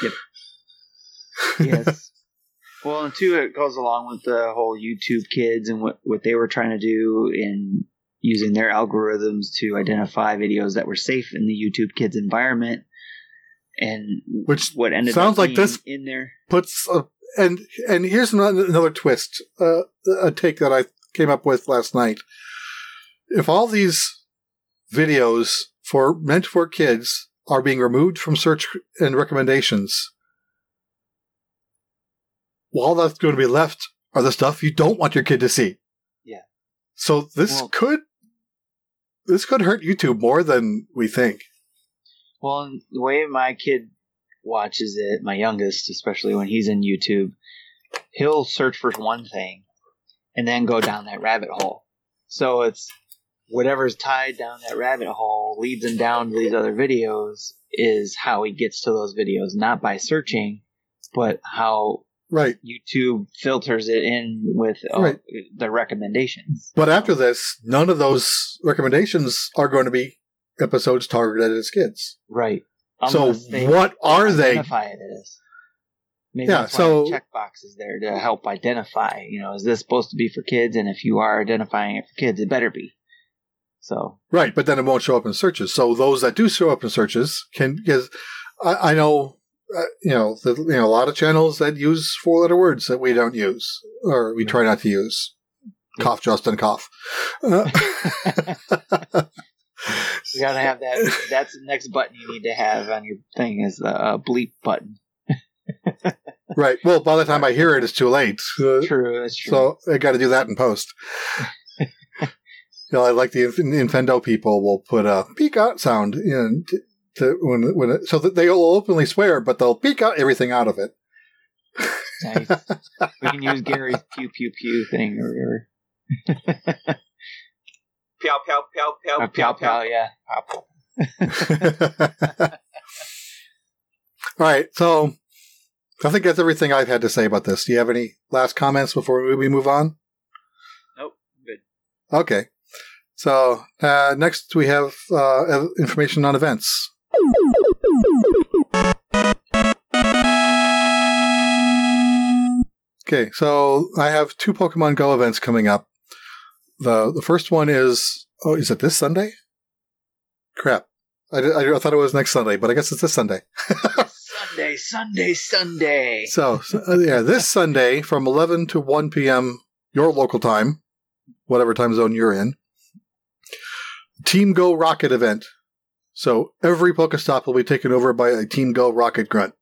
yes. Well, and two, it goes along with the whole YouTube kids and what, what they were trying to do in using their algorithms to identify videos that were safe in the YouTube kids environment. And Which what ended sounds up like being this- in there. Puts uh, and and here's another, another twist, uh, a take that I came up with last night. if all these videos for meant for kids are being removed from search and recommendations, all that's going to be left are the stuff you don't want your kid to see. Yeah. So this Well- could this could hurt YouTube more than we think. Well, the way my kid watches it, my youngest, especially when he's in YouTube, he'll search for one thing and then go down that rabbit hole. So it's whatever's tied down that rabbit hole leads him down to these other videos is how he gets to those videos, not by searching, but how Right. YouTube filters it in with uh, Right. the recommendations. But after this, none of those recommendations are going to be episodes targeted at kids. Right. So Unless they what are they? identify it as. Maybe Yeah, so- the checkbox is there to help identify. You know, is this supposed to be for kids? And if you are identifying it for kids, it better be. So Right, but then it won't show up in searches. So those that do show up in searches can because I, I know uh, you know the, you know a lot of channels that use four letter words that we don't use or we try not to use. Cough, Justin, cough. Uh, you gotta have that. That's the next button you need to have on your thing is the uh, bleep button. right. Well, by the time I hear it, it's too late. Uh, True, that's true. So I got to do that in post. you know, I like the Inf- Nintendo people will put a peek out sound in to, to when when it, so that they'll openly swear, but they'll peek out everything out of it. nice. we can use Gary's pew pew pew thing or whatever. Pow, pow, pow, pow, Uh, pow pow, yeah. Pow, pow. All right, so I think that's everything I've had to say about this. Do you have any last comments before we move on? Nope, good. Okay. So uh, next we have uh, information on events. Okay, so I have two Pokemon Go events coming up. The The first one is oh, is it this Sunday? Crap, I, I, I thought it was next Sunday, but I guess it's this Sunday. Sunday, Sunday, Sunday. So, so, uh, yeah, this Sunday from 11 to 1 p.m. your local time, whatever time zone you're in, Team Go Rocket event. So every Pokestop will be taken over by a Team Go Rocket grunt.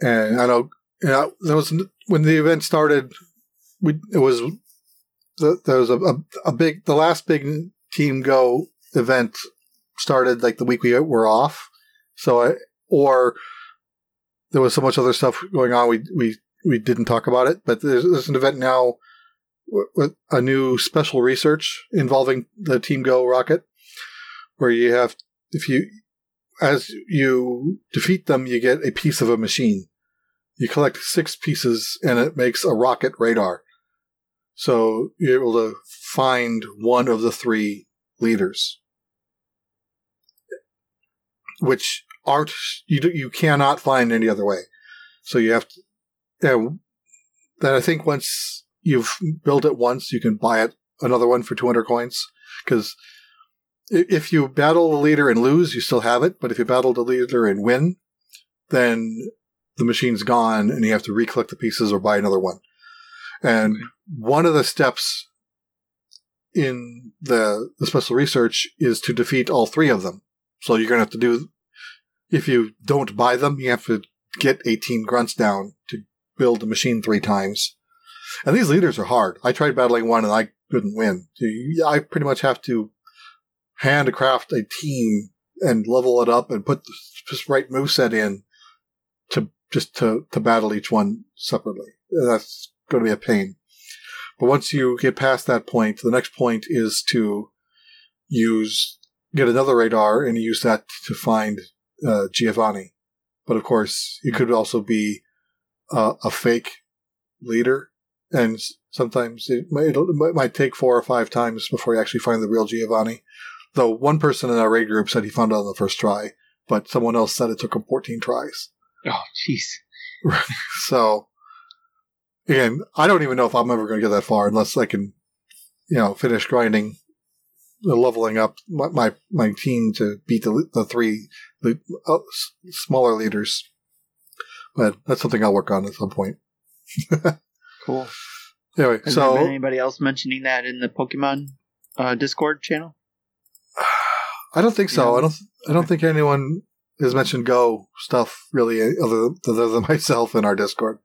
And I know, you know there was when the event started. We it was the, there was a, a a big the last big Team Go event started like the week we were off. So I or there was so much other stuff going on we we we didn't talk about it. But there's, there's an event now with a new special research involving the Team Go rocket, where you have if you as you defeat them, you get a piece of a machine. You collect six pieces, and it makes a rocket radar. So you're able to find one of the three leaders, which aren't you? You cannot find any other way. So you have to. Yeah, then I think once you've built it once, you can buy it another one for 200 coins. Because if you battle the leader and lose, you still have it. But if you battle the leader and win, then the machine's gone and you have to recollect the pieces or buy another one. And one of the steps in the, the special research is to defeat all three of them. So you're going to have to do, if you don't buy them, you have to get 18 grunts down to build the machine three times. And these leaders are hard. I tried battling one and I couldn't win. So you- I pretty much have to handcraft a team and level it up and put the just right moveset in to just to, to battle each one separately. That's going to be a pain. But once you get past that point, the next point is to use get another radar and use that to find uh, Giovanni. But of course, it could also be uh, a fake leader, and sometimes it might, it'll- it might take four or five times before you actually find the real Giovanni. Though one person in our raid group said he found it on the first try, but someone else said it took him 14 tries. Oh, jeez. So, again, I don't even know if I'm ever going to get that far unless I can, you know, finish grinding, leveling up my my, my team to beat the the three the uh, smaller leaders. But that's something I'll work on at some point. Cool. Anyway, Has so anybody else mentioning that in the Pokemon uh, Discord channel? I don't think so. Yeah. I don't. I don't think anyone has mentioned Go stuff really, other other than myself in our Discord.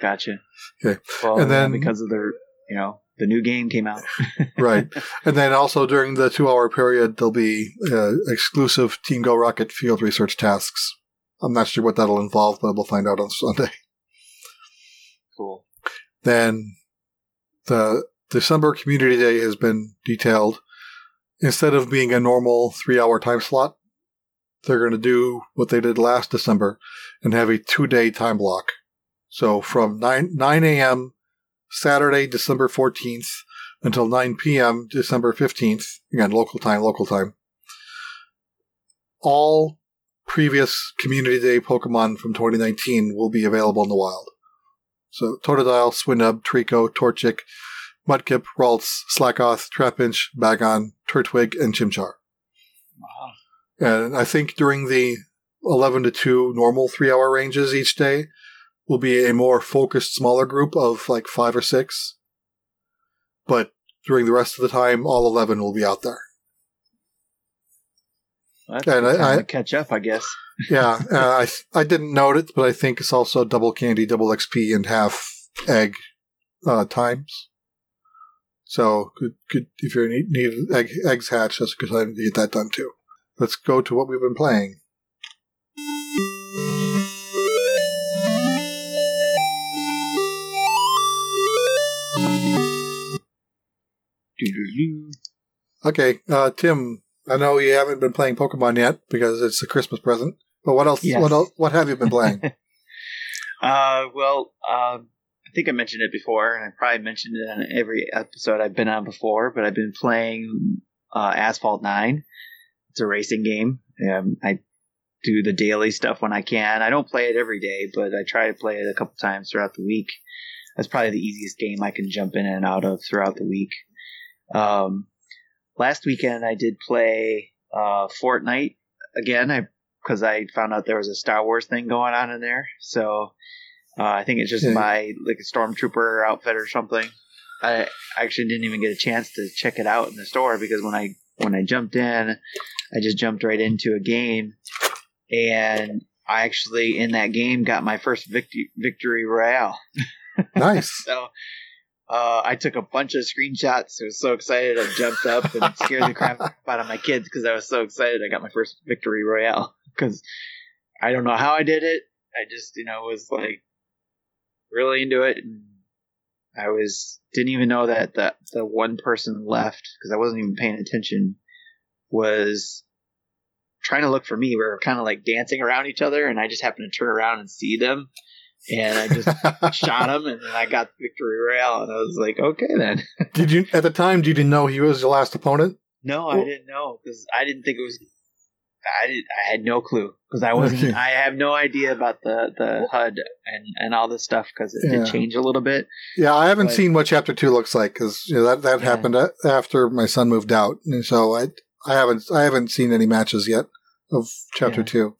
Gotcha. Okay. Well, And then- because of their, you know, the new game came out. Right. And then also during the two-hour period, there'll be uh, exclusive Team Go Rocket field research tasks. I'm not sure what that'll involve, but we'll find out on Sunday. cool. Then the December Community Day has been detailed. Instead of being a normal three-hour time slot, they're going to do what they did last December and have a two-day time block. So from 9, 9 a.m. Saturday, December 14th until 9 p.m. December 15th. Again, local time, local time. All previous Community Day Pokemon from 2019 will be available in the wild. So Totodile, Swinub, Treecko, Torchic, Mudkip, Ralts, Slakoth, Trapinch, Bagon, Turtwig, and Chimchar. Wow. And I think during the 11 to 2 normal three hour ranges each day will be a more focused, smaller group of like five or six. But during the rest of the time, all 11 will be out there. Well, that's And I- time I- to catch up, I guess. Yeah, uh, I I didn't note it, but I think it's also double candy, double XP, and half egg uh, times. So, good, good. If you need, need egg, eggs hatched, that's a good time to get that done too. Let's go to what we've been playing. Doo-doo-doo. Okay, uh, Tim. I know you haven't been playing Pokemon yet because it's a Christmas present. But what else? Yes. What else? What have you been playing? Uh, well, um, I think I mentioned it before, and I probably mentioned it on every episode I've been on before. But I've been playing uh, Asphalt Nine. It's a racing game. Um, I do the daily stuff when I can. I don't play it every day, but I try to play it a couple times throughout the week. That's probably the easiest game I can jump in and out of throughout the week. Um, last weekend I did play uh, Fortnite again. I because I found out there was a Star Wars thing going on in there. So uh, I think it's just my like a stormtrooper outfit or something. I actually didn't even get a chance to check it out in the store because when I when I jumped in, I just jumped right into a game, and I actually in that game got my first victory victory royale. nice. So uh, I took a bunch of screenshots. I was so excited. I jumped up and scared the crap out of my kids because I was so excited. I got my first victory royale because I don't know how I did it. I just, you know, was like really into it. And I was, didn't even know that the, the one person left because I wasn't even paying attention was trying to look for me. We were kind of like dancing around each other and I just happened to turn around and see them. And I just shot him, and then I got victory royale, and I was like, okay then. did you at the time? Did you know he was your last opponent? No, I didn't know because I didn't think it was. I did. I had no clue because I wasn't. Okay. I have no idea about the the HUD and and all this stuff because it Yeah. did change a little bit. Yeah, I haven't But- seen what chapter two looks like because you know, that that Yeah. happened after my son moved out, and so I I haven't I haven't seen any matches yet of chapter Yeah. two.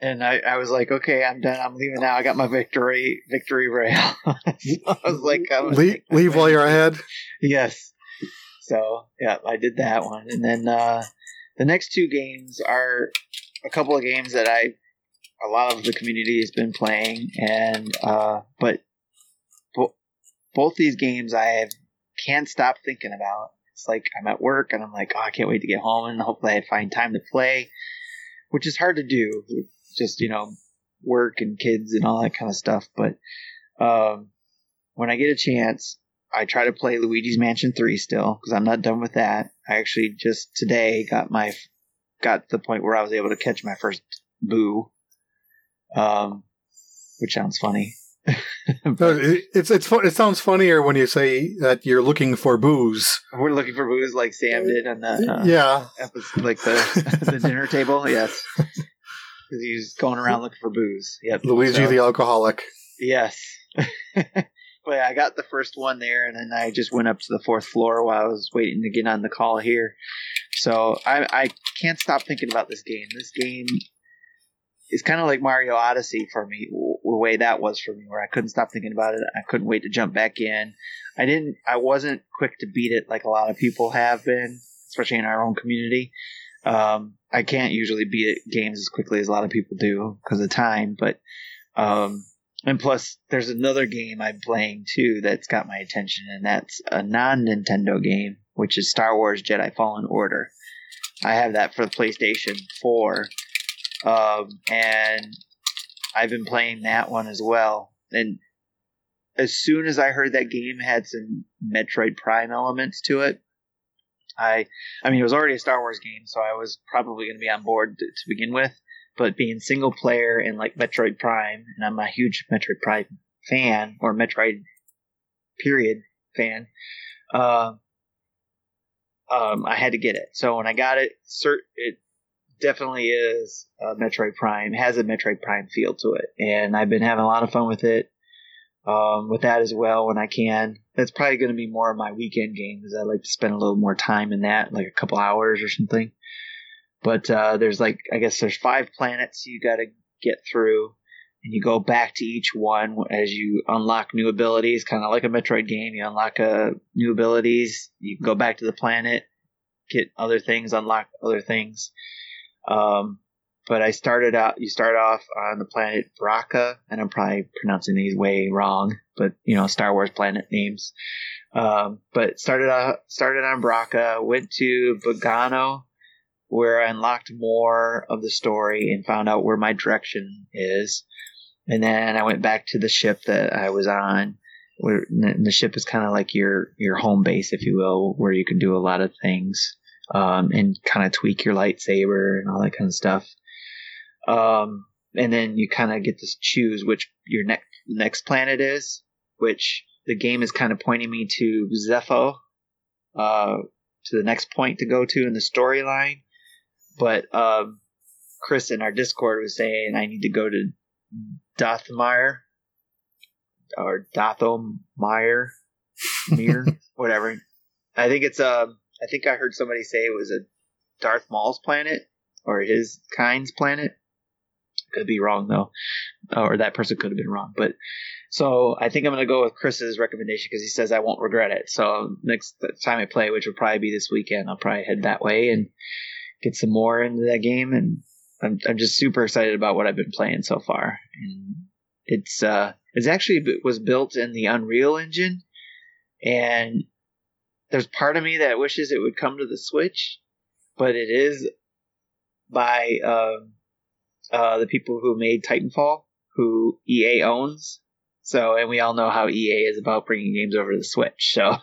And I, I was like, okay, I'm done. I'm leaving now. I got my victory victory rail. so I was like, gonna leave leave while you're ahead. Yes. So yeah, I did that one, and then uh, the next two games are a couple of games that I, a lot of the community has been playing, and uh, but bo- both these games I have, can't stop thinking about. It's like I'm at work and I'm like, oh, I can't wait to get home, and hopefully I find time to play, which is hard to do. Just you know, work and kids and all that kind of stuff. But um, when I get a chance, I try to play Luigi's Mansion 3 still because I'm not done with that. I actually just today got my got to the point where I was able to catch my first boo, um, which sounds funny. No, it's it's it sounds funnier when you say that you're looking for booze. We're looking for boos like Sam did on the uh, yeah, episode, like the the dinner table. Yes, because he's going around looking for booze. Yep, Luigi So- the alcoholic. Yes. but yeah, I got the first one there, and then I just went up to the fourth floor while I was waiting to get on the call here. So I, I can't stop thinking about this game. This game is kind of like Mario Odyssey for me, w- the way that was for me, where I couldn't stop thinking about it. I couldn't wait to jump back in. I didn't. I wasn't quick to beat it like a lot of people have been, especially in our own community. Um, I can't usually beat games as quickly as a lot of people do because of time, but um, and plus, there's another game I'm playing too that's got my attention, and that's a non Nintendo game, which is Star Wars Jedi Fallen Order. I have that for the PlayStation 4. Um, and I've been playing that one as well. And as soon as I heard that game had some Metroid Prime elements to it, I, I mean, it was already a Star Wars game, so I was probably going to be on board to, to begin with but being single player and like Metroid Prime, and I'm a huge Metroid Prime fan or Metroid period fan. Uh, um, I had to get it. So when I got it, cert, it definitely is a Metroid Prime. Has a Metroid Prime feel to it, and I've been having a lot of fun with it. Um, with that as well when I can. That's probably going to be more of my weekend game because I like to spend a little more time in that, like a couple hours or something. But uh, there's like I guess there's five planets you got to get through, and you go back to each one as you unlock new abilities, kind of like a Metroid game. You unlock uh, new abilities, you go back to the planet, get other things, unlock other things. Um, but I started out. You start off on the planet Bracca, and I'm probably pronouncing these way wrong, but you know Star Wars planet names. Um, but started out started on Bracca, went to Bogano, where I unlocked more of the story and found out where my direction is. And then I went back to the ship that I was on. Where the ship is kind of like your your home base, if you will, where you can do a lot of things um, and kind of tweak your lightsaber and all that kind of stuff. Um, and then you kind of get to choose which your next next planet is, which the game is kind of pointing me to Zeffo, uh, to the next point to go to in the storyline. But um, Chris in our Discord was saying I need to go to Dothmire or Dothomire, Mir, whatever. I think it's um. I think I heard somebody say it was a Darth Maul's planet or his kind's planet. Could be wrong though, or that person could have been wrong. But so I think I'm going to go with Chris's recommendation because he says I won't regret it. So next time I play, which will probably be this weekend, I'll probably head that way and get some more into that game, and I'm I'm just super excited about what I've been playing so far. And it's uh it's actually was built in the Unreal Engine, and there's part of me that wishes it would come to the Switch, but it is by um, uh, the people who made Titanfall, who EA owns. So, and we all know how EA is about bringing games over to the Switch. So,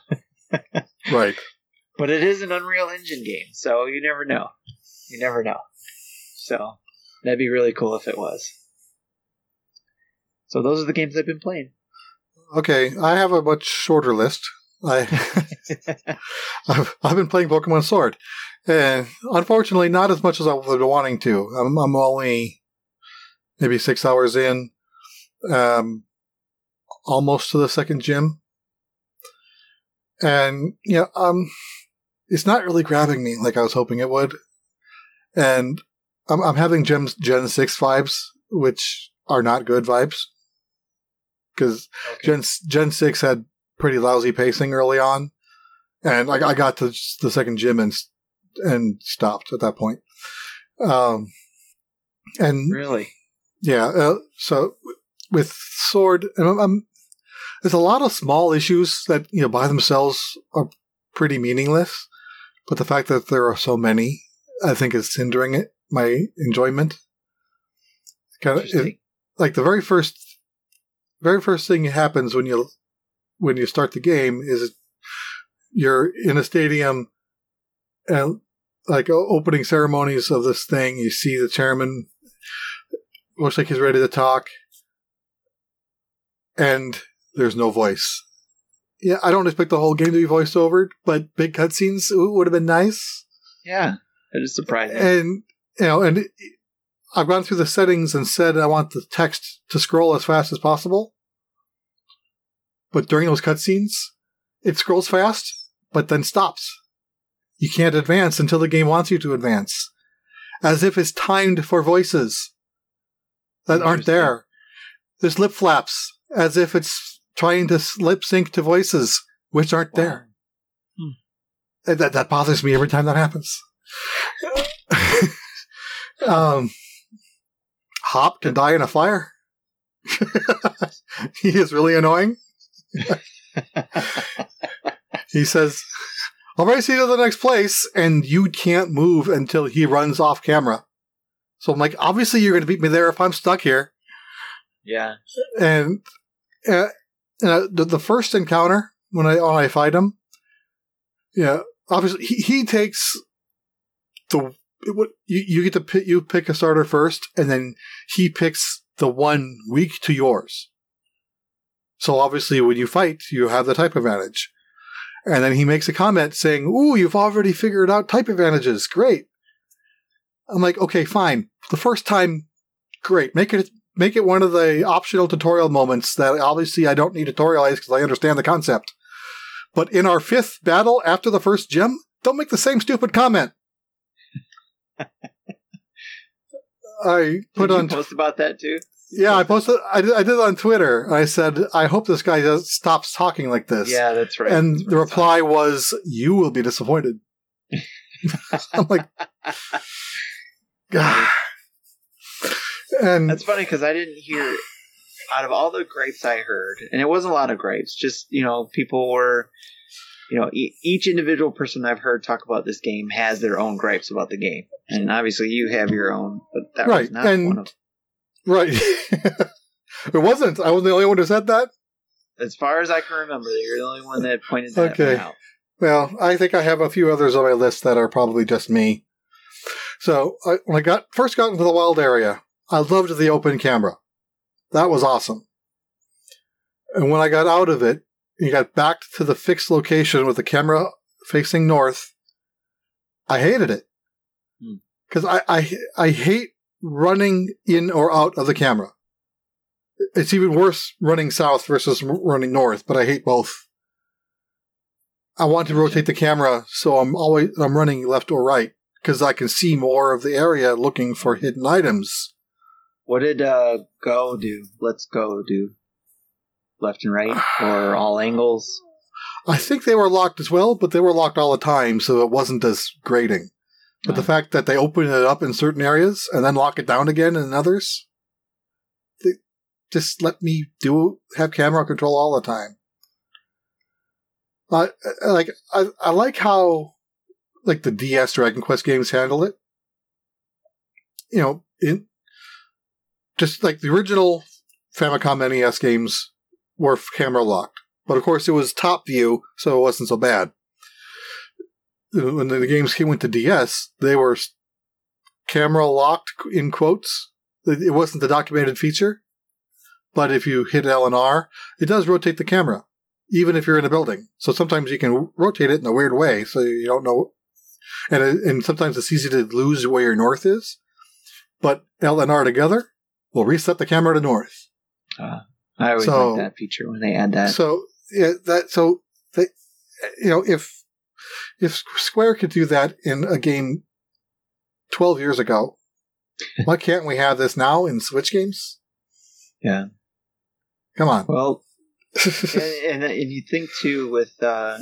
right. But it is an Unreal Engine game, so you never know. You never know. So that'd be really cool if it was. So those are the games I've been playing. Okay, I have a much shorter list. I I've, I've been playing Pokemon Sword, and unfortunately, not as much as I was wanting to. I'm, I'm only maybe six hours in, um, almost to the second gym, and yeah, you know, um, it's not really grabbing me like I was hoping it would. And I'm, I'm having Gen, Gen 6 vibes, which are not good vibes. Because okay. Gen, Gen 6 had pretty lousy pacing early on. And I, I got to the second gym and, and stopped at that point. Um, and really, yeah. Uh, so with Sword, I'm, I'm, there's a lot of small issues that you know by themselves are pretty meaningless. But the fact that there are so many, I think, is hindering it, my enjoyment. Kind of, it, like the very first, very first thing that happens when you when you start the game is you're in a stadium and like opening ceremonies of this thing. You see the chairman looks like he's ready to talk, and there's no voice yeah, I don't expect the whole game to be voiced over, but big cutscenes would have been nice. Yeah, it is surprising. And you know, and I've gone through the settings and said I want the text to scroll as fast as possible. But during those cutscenes, it scrolls fast, but then stops. You can't advance until the game wants you to advance, as if it's timed for voices. that aren't there. There's lip flaps as if it's trying to lip sync to voices which aren't there. And That that bothers me every time that happens. um, Hop can die in a fire. he is really annoying. he says, I'll race you to the next place, and you can't move until he runs off camera. So I'm like, obviously you're going to beat me there if I'm stuck here. Yeah. And uh, uh, the, the first encounter, when I, when I fight him, yeah, obviously he, he takes the, what, you, you get to pick, you pick a starter first, and then he picks the one weak to yours. So obviously when you fight, you have the type advantage. And then he makes a comment saying, Ooh, you've already figured out type advantages. Great. I'm like, okay, fine. The first time, great. Make it make it one of the optional tutorial moments that obviously I don't need to tutorialize because I understand the concept. But in our fifth battle after the first gym, don't make the same stupid comment. I put Did you on post about that too? Yeah, I posted. I did, I did it on Twitter. I said, "I hope this guy does, stops talking like this." Yeah, that's right. and That's the reply was, "You will be disappointed." I'm like, God. And That's funny because I didn't hear out of all the grapes I heard, and it wasn't a lot of grapes. Just you know, people were, you know, e- each individual person I've heard talk about this game has their own gripes about the game, and obviously you have your own, but that was not and- one of. Right, it wasn't. I was the only one who said that. As far as I can remember, you're the only one that pointed that Okay. out. Well, I think I have a few others on my list that are probably just me. So I, when I got first got into the wild area, I loved the open camera. That was awesome. And when I got out of it, and got back to the fixed location with the camera facing north, I hated it Hmm. because I, I I hate running in or out of the camera. It's even worse running south versus running north, but I hate both. I want to rotate the camera so I'm always I'm running left or right because I can see more of the area looking for hidden items. What did uh, Go do? Let's Go do. Left and right, or all angles? I think they were locked as well, but they were locked all the time, so it wasn't as grating. But the fact that they open it up in certain areas and then lock it down again in others, they just let me do have camera control all the time. I I- uh, like I, I like how like the DS Dragon Quest games handle it. You know, in just like the original Famicom NES games were camera locked, but of course it was top view, so it wasn't so bad when the games came went to DS, they were camera locked in quotes. It it wasn't the documented feature, but if you hit L and R, it does rotate the camera, even if you're in a building. So sometimes you can rotate it in a weird way, so you don't know. And and sometimes it's easy to lose where your north is, but L and R together will reset the camera to north. Uh, I always So- like that feature when they add that. So yeah, that so they, you know, if if Square could do that in a game twelve years ago, why can't we have this now in Switch games? Yeah. Come on. well, and, and and you think too with uh,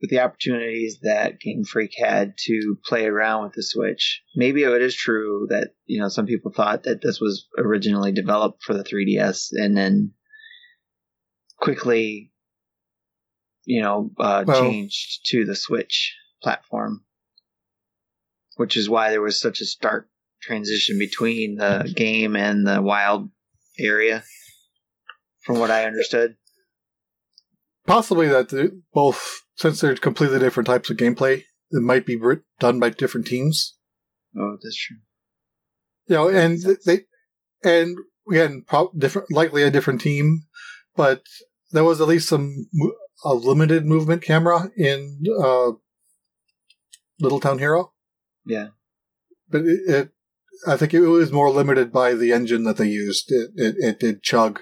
with the opportunities that Game Freak had to play around with the Switch, maybe it is true that you know some people thought that this was originally developed for the 3DS and then quickly, you know, uh, Well- changed to the Switch platform, which is why there was such a stark transition between the game and the wild area, from what I understood. Possibly that both, since they're completely different types of gameplay, it might be done by different teams. Oh, that's true. You know, and they, and again, pro- different, likely a different team, but there was at least some a limited movement camera in uh, Little Town Hero. Yeah. but it, it I think it was more limited by the engine that they used. It it, it did chug,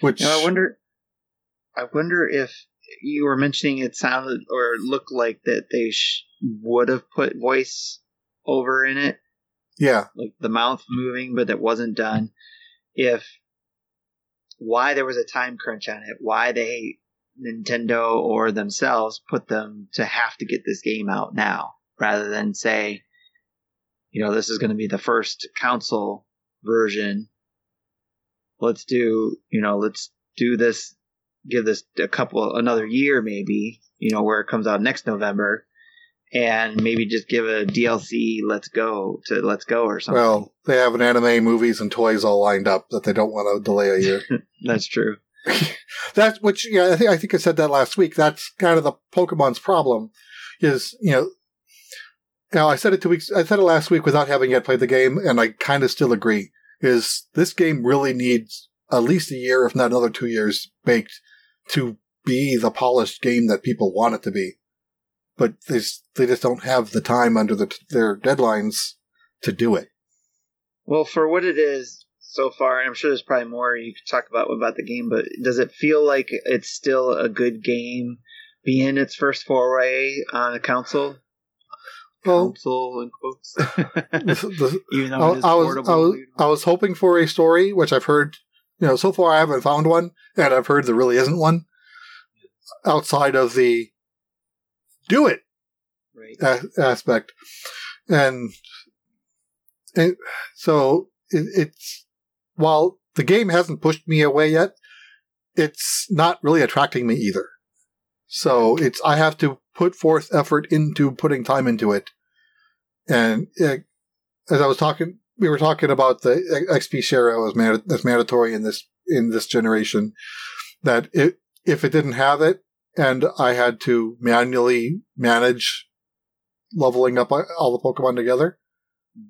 which know, I wonder. I wonder if you were mentioning it sounded or looked like that they sh- would have put voice over in it. Yeah. like the mouth moving, but that wasn't done. If why there was a time crunch on it, why they Nintendo or themselves put them to have to get this game out now rather than say, you know, this is going to be the first console version. Let's do, you know, let's do this, give this a couple, another year maybe, you know, where it comes out next November and maybe just give a DLC Let's Go to Let's Go or something. Well, they have an anime, movies, and toys all lined up that they don't want to delay a year. That's true. That's which yeah, I think I think I said that last week. That's kind of the Pokemon's problem. Is you know, now I said it two weeks. I said it last week without having yet played the game, and I kind of still agree. Is this game really needs at least a year, if not another two years, baked to be the polished game that people want it to be? But they they just don't have the time under the, their deadlines to do it. Well, for what it is so far, and I'm sure there's probably more you could talk about about the game, but does it feel like it's still a good game being its first foray on a console? Well, console in quotes. the, the, Even I, though it is I was. I was I was hoping for a story, which I've heard. You know, so far I haven't found one, and I've heard there really isn't one outside of the do it right. a- aspect, and and so it, it's while the game hasn't pushed me away yet, it's not really attracting me either. So it's I have to put forth effort into putting time into it, and uh, as I was talking, we were talking about the XP share as, mand- as mandatory in this in this generation. That it, if it didn't have it, and I had to manually manage leveling up all the Pokemon together,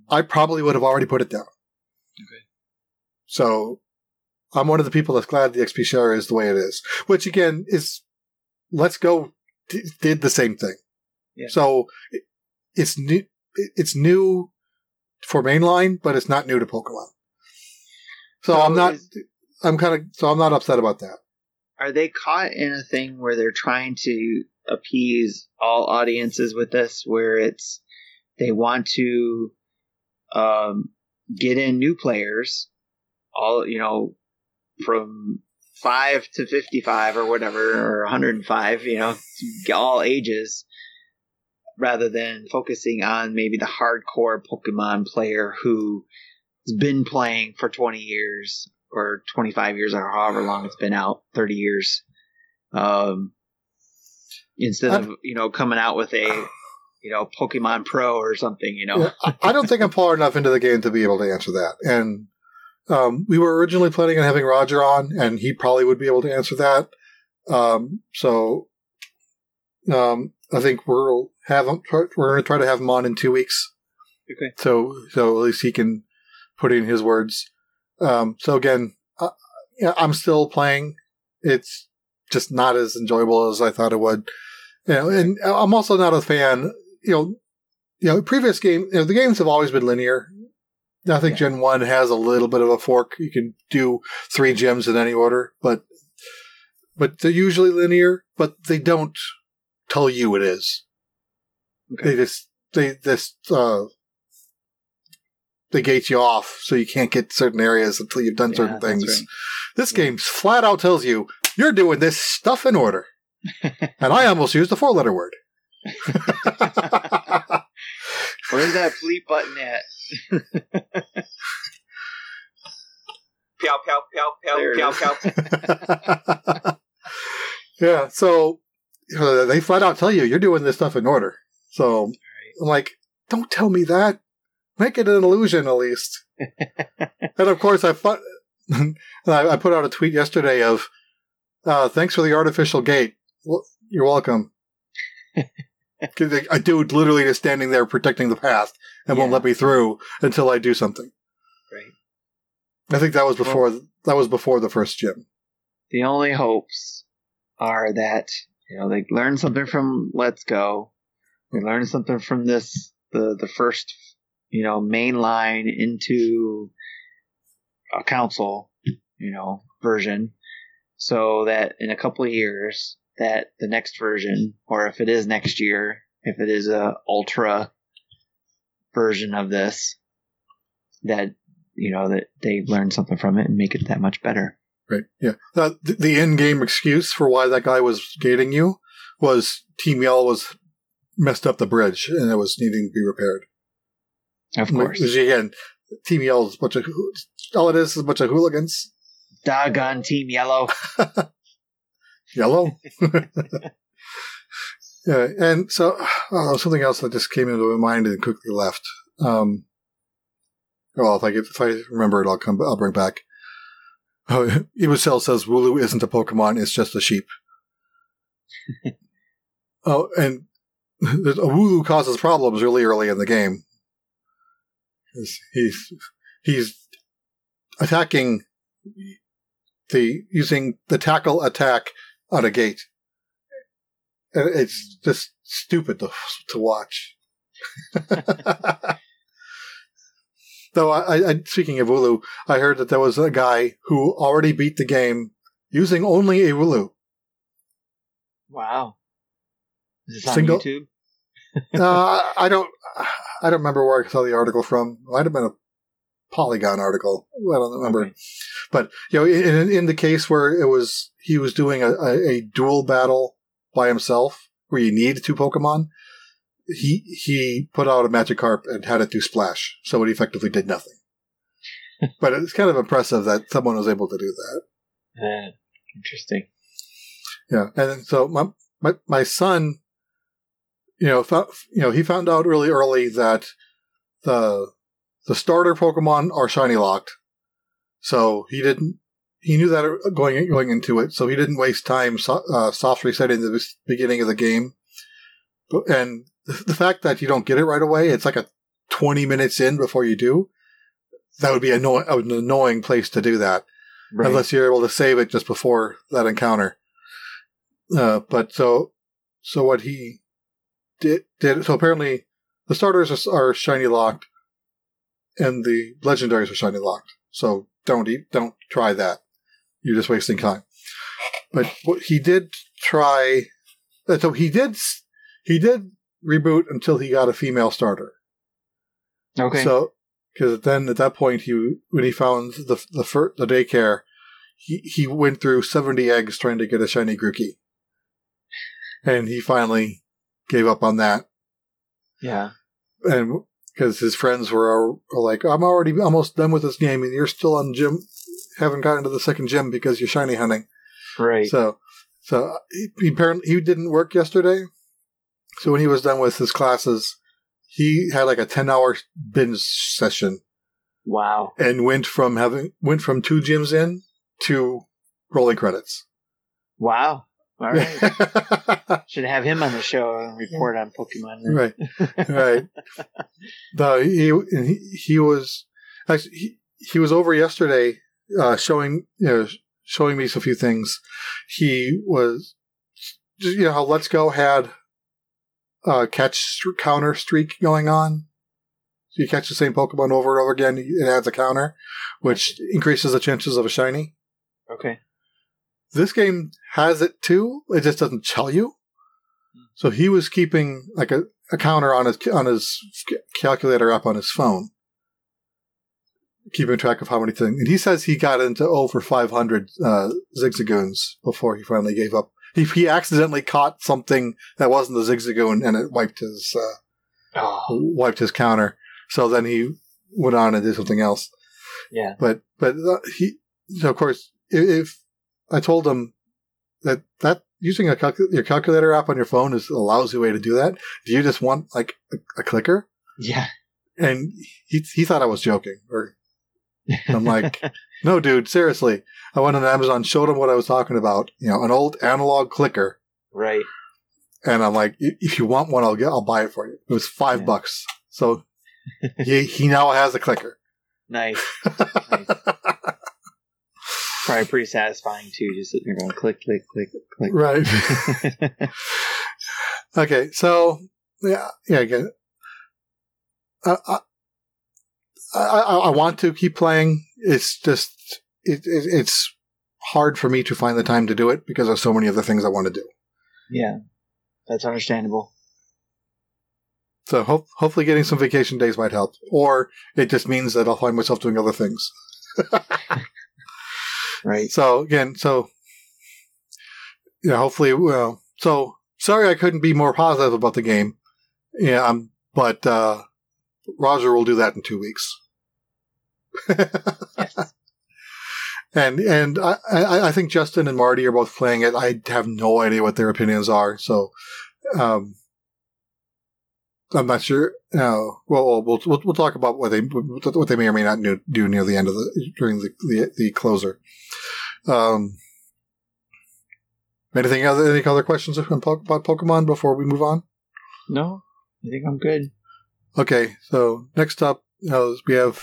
I probably would have already put it down. Okay. So I'm one of the people that's glad the XP share is the way it is, which again is Let's Go d- did the same thing. Yeah. So it- it's new. It's new for mainline, but it's not new to Pokemon. So, So I'm not. is- I'm kind of. So I'm not upset about that. Are they caught in a thing where they're trying to appease all audiences with this, where it's they want to um, get in new players, all you know, from five to fifty-five or whatever, or one hundred and five, you know, all ages, rather than focusing on maybe the hardcore Pokemon player who has been playing for twenty years or 25 years or however long it's been out 30 years um instead of you know coming out with a you know pokemon pro or something you know Yeah, I don't think I'm far enough into the game to be able to answer that. And um, we were originally planning on having Roger on, and he probably would be able to answer that. Um, so um, I think we'll have him. We're going to try to have him on in two weeks. Okay. So so at least he can put in his words. Um, so again, yeah, I'm still playing. It's just not as enjoyable as I thought it would. You know, and I'm also not a fan. You know, you know, previous game, you know, the games have always been linear. I think Yeah. Gen One has a little bit of a fork. You can do three gems in any order, but but they're usually linear. But they don't tell you it is. Okay. They just they this uh, they gate you off, so you can't get certain areas until you've done Yeah, certain things. right. This Yeah. game flat out tells you you're doing this stuff in order, and I almost used a four letter word. where's that bleep button at Pow, pow, pow, pow, There it pow, pow. yeah, so uh, they flat out tell you you're doing this stuff in order. So I'm like, don't tell me that. Make it an illusion at least. and of course, I, fu- I I put out a tweet yesterday of, uh, "Thanks for the artificial gate. Well, you're welcome." 'Cause A dude literally is standing there protecting the path and won't let me through until I do something. right I think that was before that was before the first gym. the only hopes are that you know they learn something from let's go they learn something from this the the first you know main line into a council you know version so that in a couple of years that the next version or if it is next year if it is a ultra version of this that you know that they learn something from it and make it that much better. Right. Yeah. Uh, the, the in-game excuse for why that guy was gating you was Team Yell was messed up the bridge and it was needing to be repaired. Of course, Which, again, Team Yell is a bunch of all it is is a bunch of hooligans. doggone Team Yellow. Yellow. yeah, and so oh, something else that just came into my mind and quickly left. Um, well, if I get, if I remember it, I'll come. I'll bring back. Oh, Ibusel says Wooloo isn't a Pokemon; it's just a sheep. oh, and Wooloo causes problems really early in the game. He's he's, he's attacking the using the tackle attack on a gate. And it's just stupid to to watch. Though I, I, speaking of Wooloo, I heard that there was a guy who already beat the game using only a Wooloo. Wow. Is this on Single- YouTube? uh, I don't, I don't remember where I saw the article from. It might have been a Polygon article. I don't remember. Okay. But you know, in, in the case where it was he was doing a, a, a dual battle by himself, where you need two Pokemon, he he put out a Magikarp and had it do splash, so it effectively did nothing. but it's kind of impressive that someone was able to do that. Uh, interesting. Yeah, and so my my my son, you know, found, you know, he found out really early that the the starter Pokemon are shiny locked, so he didn't. He knew that going going into it, so he didn't waste time so, uh, soft resetting the beginning of the game. But, and the, the fact that you don't get it right away, it's like a twenty minutes in before you do. That would be annoying, an annoying place to do that Right. unless you're able to save it just before that encounter. Uh, but so, so what he did, did so apparently the starters are, are shiny locked, and the legendaries are shiny locked. So don't eat, don't try that. You're just wasting time. But what he did try, uh, so he did, he did reboot until he got a female starter. okay. So, because then at that point, he when he found the the fir- the daycare, he he went through seventy eggs trying to get a shiny Grookey, and he finally gave up on that. yeah. And because his friends were, were like, "I'm already almost done with this game, and you're still on gym, haven't gotten to the second gym because you're shiny hunting." Right. So, so he, he apparently he didn't work yesterday. So when he was done with his classes, he had like a ten hour binge session wow. and went from having went from two gyms in to rolling credits. Wow. All right. Should have him on the show and report on Pokemon. right, right. No, he he, he was actually he, he was over yesterday, uh, showing you know showing me a few things. He was just you know how Let's Go had a catch st- counter streak going on. So you catch the same Pokemon over and over again, it adds a counter, which increases the chances of a shiny. Okay. This game has it too. It just doesn't tell you. So he was keeping like a, a counter on his on his calculator up on his phone, keeping track of how many things. And he says he got into over 500 uh, zigzagoons before he finally gave up. He, he accidentally caught something that wasn't the zigzagoon, and it wiped his uh, Oh, wiped his counter. So then he went on and did something else. yeah. But but uh, he so of course if I told him that that using a your calculator app on your phone is a lousy way to do that. Do you just want like a, a clicker? Yeah. And he he thought I was joking. Or I'm like, no, dude, seriously. I went on Amazon, showed him what I was talking about. You know, an old analog clicker. right. And I'm like, if you want one, I'll get, I'll buy it for you. It was five Yeah. bucks. So he he now has a clicker. Nice. Probably pretty satisfying too. Just sitting there going click, click, click, click. right. Okay, so yeah, yeah, I get it. Uh, I, I, I, I want to keep playing. It's just it, it, it's hard for me to find the time to do it because there's so many other things I want to do. yeah. That's understandable. So hope, hopefully getting some vacation days might help. Or it just means that I'll find myself doing other things. Right. So again, so yeah, hopefully, well, so sorry I couldn't be more positive about the game. Yeah, um, but uh, Roger will do that in two weeks. Yes. and and I, I think Justin and Marty are both playing it. I have no idea what their opinions are, so um, I'm not sure. No, well, we'll we'll we'll talk about what they what they may or may not do, do near the end of the during the the, the closer. Um, anything other any other questions about Pokemon before we move on? No, I think I'm good. Okay, so next up uh, we have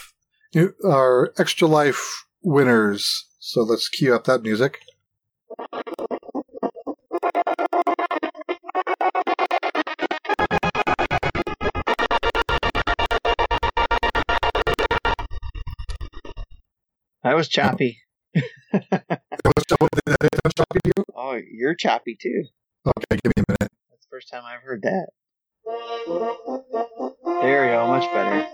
our extra life winners. So let's cue up that music. That was choppy. What's choppy to you? Oh, you're choppy too. Okay, give me a minute. That's the first time I've heard that. There we go, much better.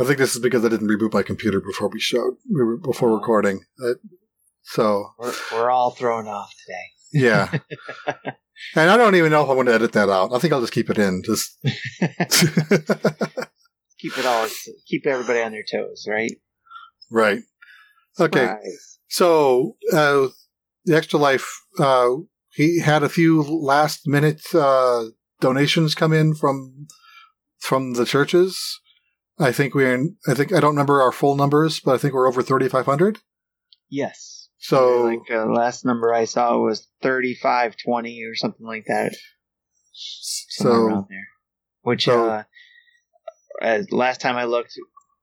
I think this is because I didn't reboot my computer before we showed before recording. Uh, so We're, we're all thrown off today. yeah, and I don't even know if I want to edit that out. I think I'll just keep it in. Just keep it all, keep everybody on their toes, right? right. Okay. So uh, the extra life, uh, he had a few last minute uh, donations come in from from the churches. I think we're in. I think I don't remember our full numbers, but I think we're over thirty five hundred. Yes. So like uh, last number I saw was thirty five twenty or something like that. So there. Which so- uh, as last time I looked,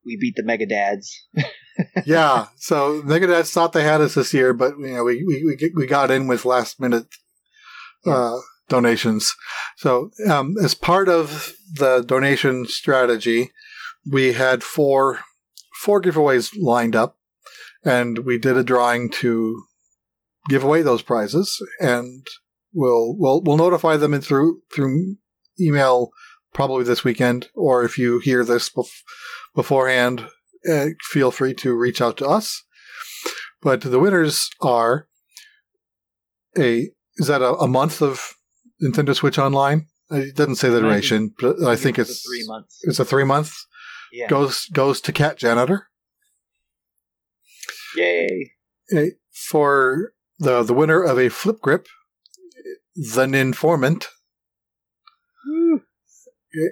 we beat the Mega Dads. yeah. So Mega Dads thought they had us this year, but you know we we we, we got in with last minute uh, donations. So um, as part of the donation strategy, we had four four giveaways lined up, and we did a drawing to give away those prizes, and we'll we'll we'll notify them in through through email probably this weekend, or if you hear this bef- beforehand, uh, feel free to reach out to us. But the winners are a is that a, a month of Nintendo Switch Online? It doesn't say the duration, but I think it's three months. It's a three month. Yeah. Goes goes to Cat Janitor Yay. Eh, for the the winner of a flip grip, the Informant, Woo.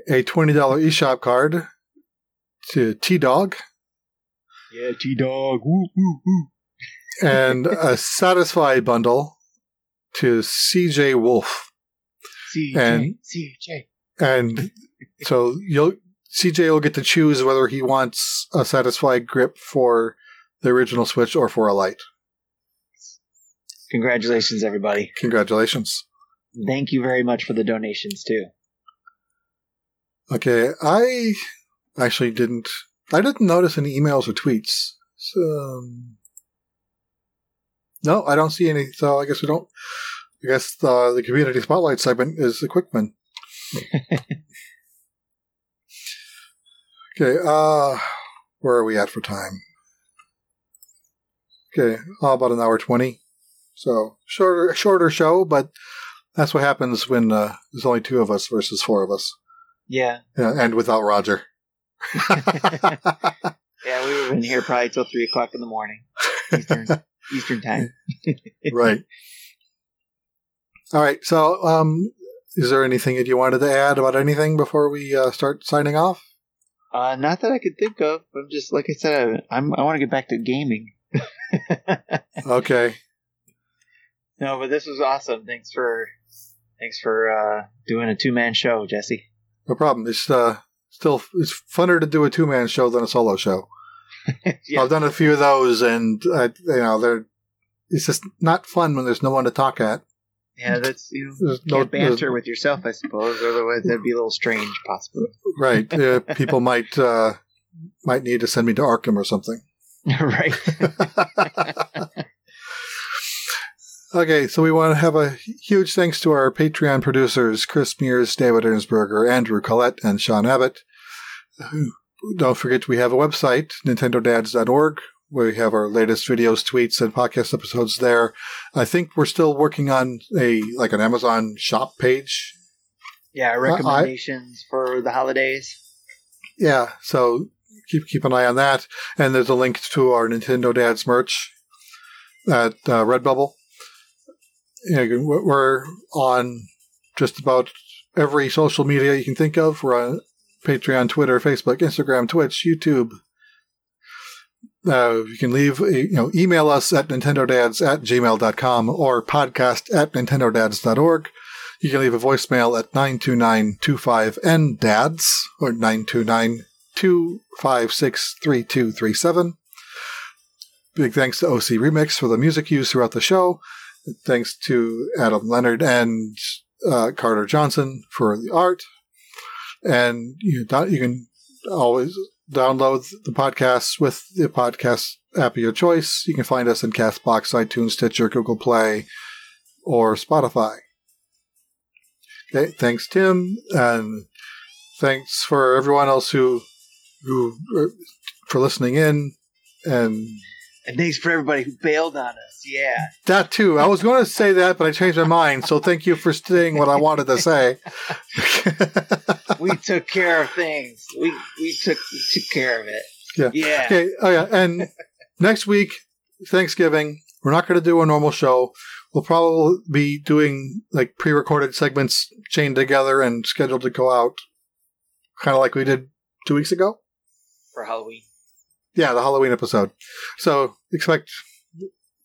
a twenty dollar eShop card to T Dog, Yeah, T Dog. Woo woo woo. and a Satisfye bundle to CJ Wolf. CJ. And- CJ. And so you'll CJ will get to choose whether he wants a satisfied grip for the original Switch or for a light. Congratulations, everybody. Congratulations. Thank you very much for the donations too. Okay, I actually didn't. I didn't notice any emails or tweets. So, um, no, I don't see any. So I guess we don't. I guess the, the community spotlight segment is a quick one. okay, uh, where are we at for time? Okay, oh, about an hour twenty. So shorter, shorter show, but that's what happens when uh, there's only two of us versus four of us. Yeah. Yeah, and without Roger. Yeah, we would have been here probably till three o'clock in the morning. Eastern Eastern time. right. All right. So, um, is there anything that you wanted to add about anything before we uh, start signing off? Uh, not that I could think of. I'm just like I said. I'm. I want to get back to gaming. Okay. no, but this was awesome. Thanks for. Thanks for uh, doing a two man show, Jesse. No problem. It's uh, still it's funner to do a two man show than a solo show. yeah. I've done a few of those, and uh, you know they're. It's just not fun when there's no one to talk at. Yeah, that's you know, There's can't banter with yourself, I suppose. Otherwise, that'd be a little strange, possibly. right. Uh, people might uh, might need to send me to Arkham or something. right. Okay, so we want to have a huge thanks to our Patreon producers, Chris Mears, David Ernsberger, Andrew Collette, and Sean Abbott. Don't forget we have a website, nintendodads.org, where we have our latest videos, tweets, and podcast episodes there. I think we're still working on a like an Amazon shop page. Yeah, recommendations for the holidays. Yeah, so keep keep an eye on that. And there's a link to our Nintendo Dads merch at uh, Redbubble. We're on just about every social media you can think of. We're on Patreon, Twitter, Facebook, Instagram, Twitch, YouTube. Uh, you can leave, you know, email us at nintendodads at gmail.com or podcast at nintendodads.org. You can leave a voicemail at 929-25-N-DADS or 929-256-3237. Big thanks to OC Remix for the music used throughout the show. Thanks to Adam Leonard and uh, Carter Johnson for the art. And you, you can always download the podcasts with the podcast app of your choice. You can find us in Castbox, iTunes, Stitcher, Google Play, or Spotify. Okay, thanks, Tim, and thanks for everyone else who who uh, for listening in, and and thanks for everybody who bailed on us. Yeah, that too. I was going to say that, but I changed my mind. So thank you for saying what I wanted to say. we took care of things. We we took we took care of it. Yeah. Yeah. Okay. Oh yeah. And next week, Thanksgiving, we're not going to do a normal show. We'll probably be doing like pre-recorded segments chained together and scheduled to go out, kind of like we did two weeks ago for Halloween. Yeah, the Halloween episode. So expect.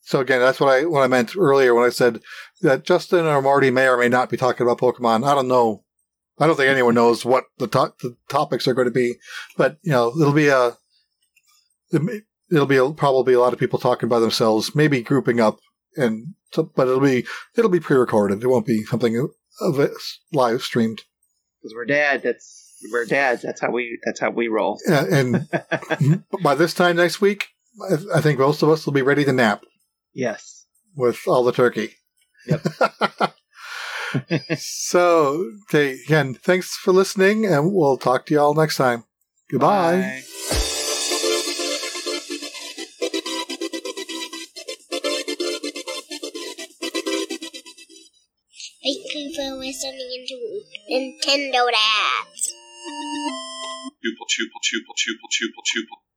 So again, that's what I what I meant earlier when I said that Justin or Marty may or may not be talking about Pokemon. I don't know. I don't think anyone knows what the, to- the topics are going to be, but you know, it'll be a it'll be a, probably a lot of people talking by themselves, maybe grouping up, and but it'll be it'll be pre-recorded. It won't be something of it live streamed. Because we're dad. That's we're dads. That's how we. That's how we roll. And, and by this time next week, I, I think most of us will be ready to nap. Yes. With all the turkey. Yep. so, okay, again, thanks for listening, and we'll talk to you all next time. Goodbye. Bye. Thank you for listening to Nintendo Dads. Tuple, tuple, tuple, tuple, tuple, tuple.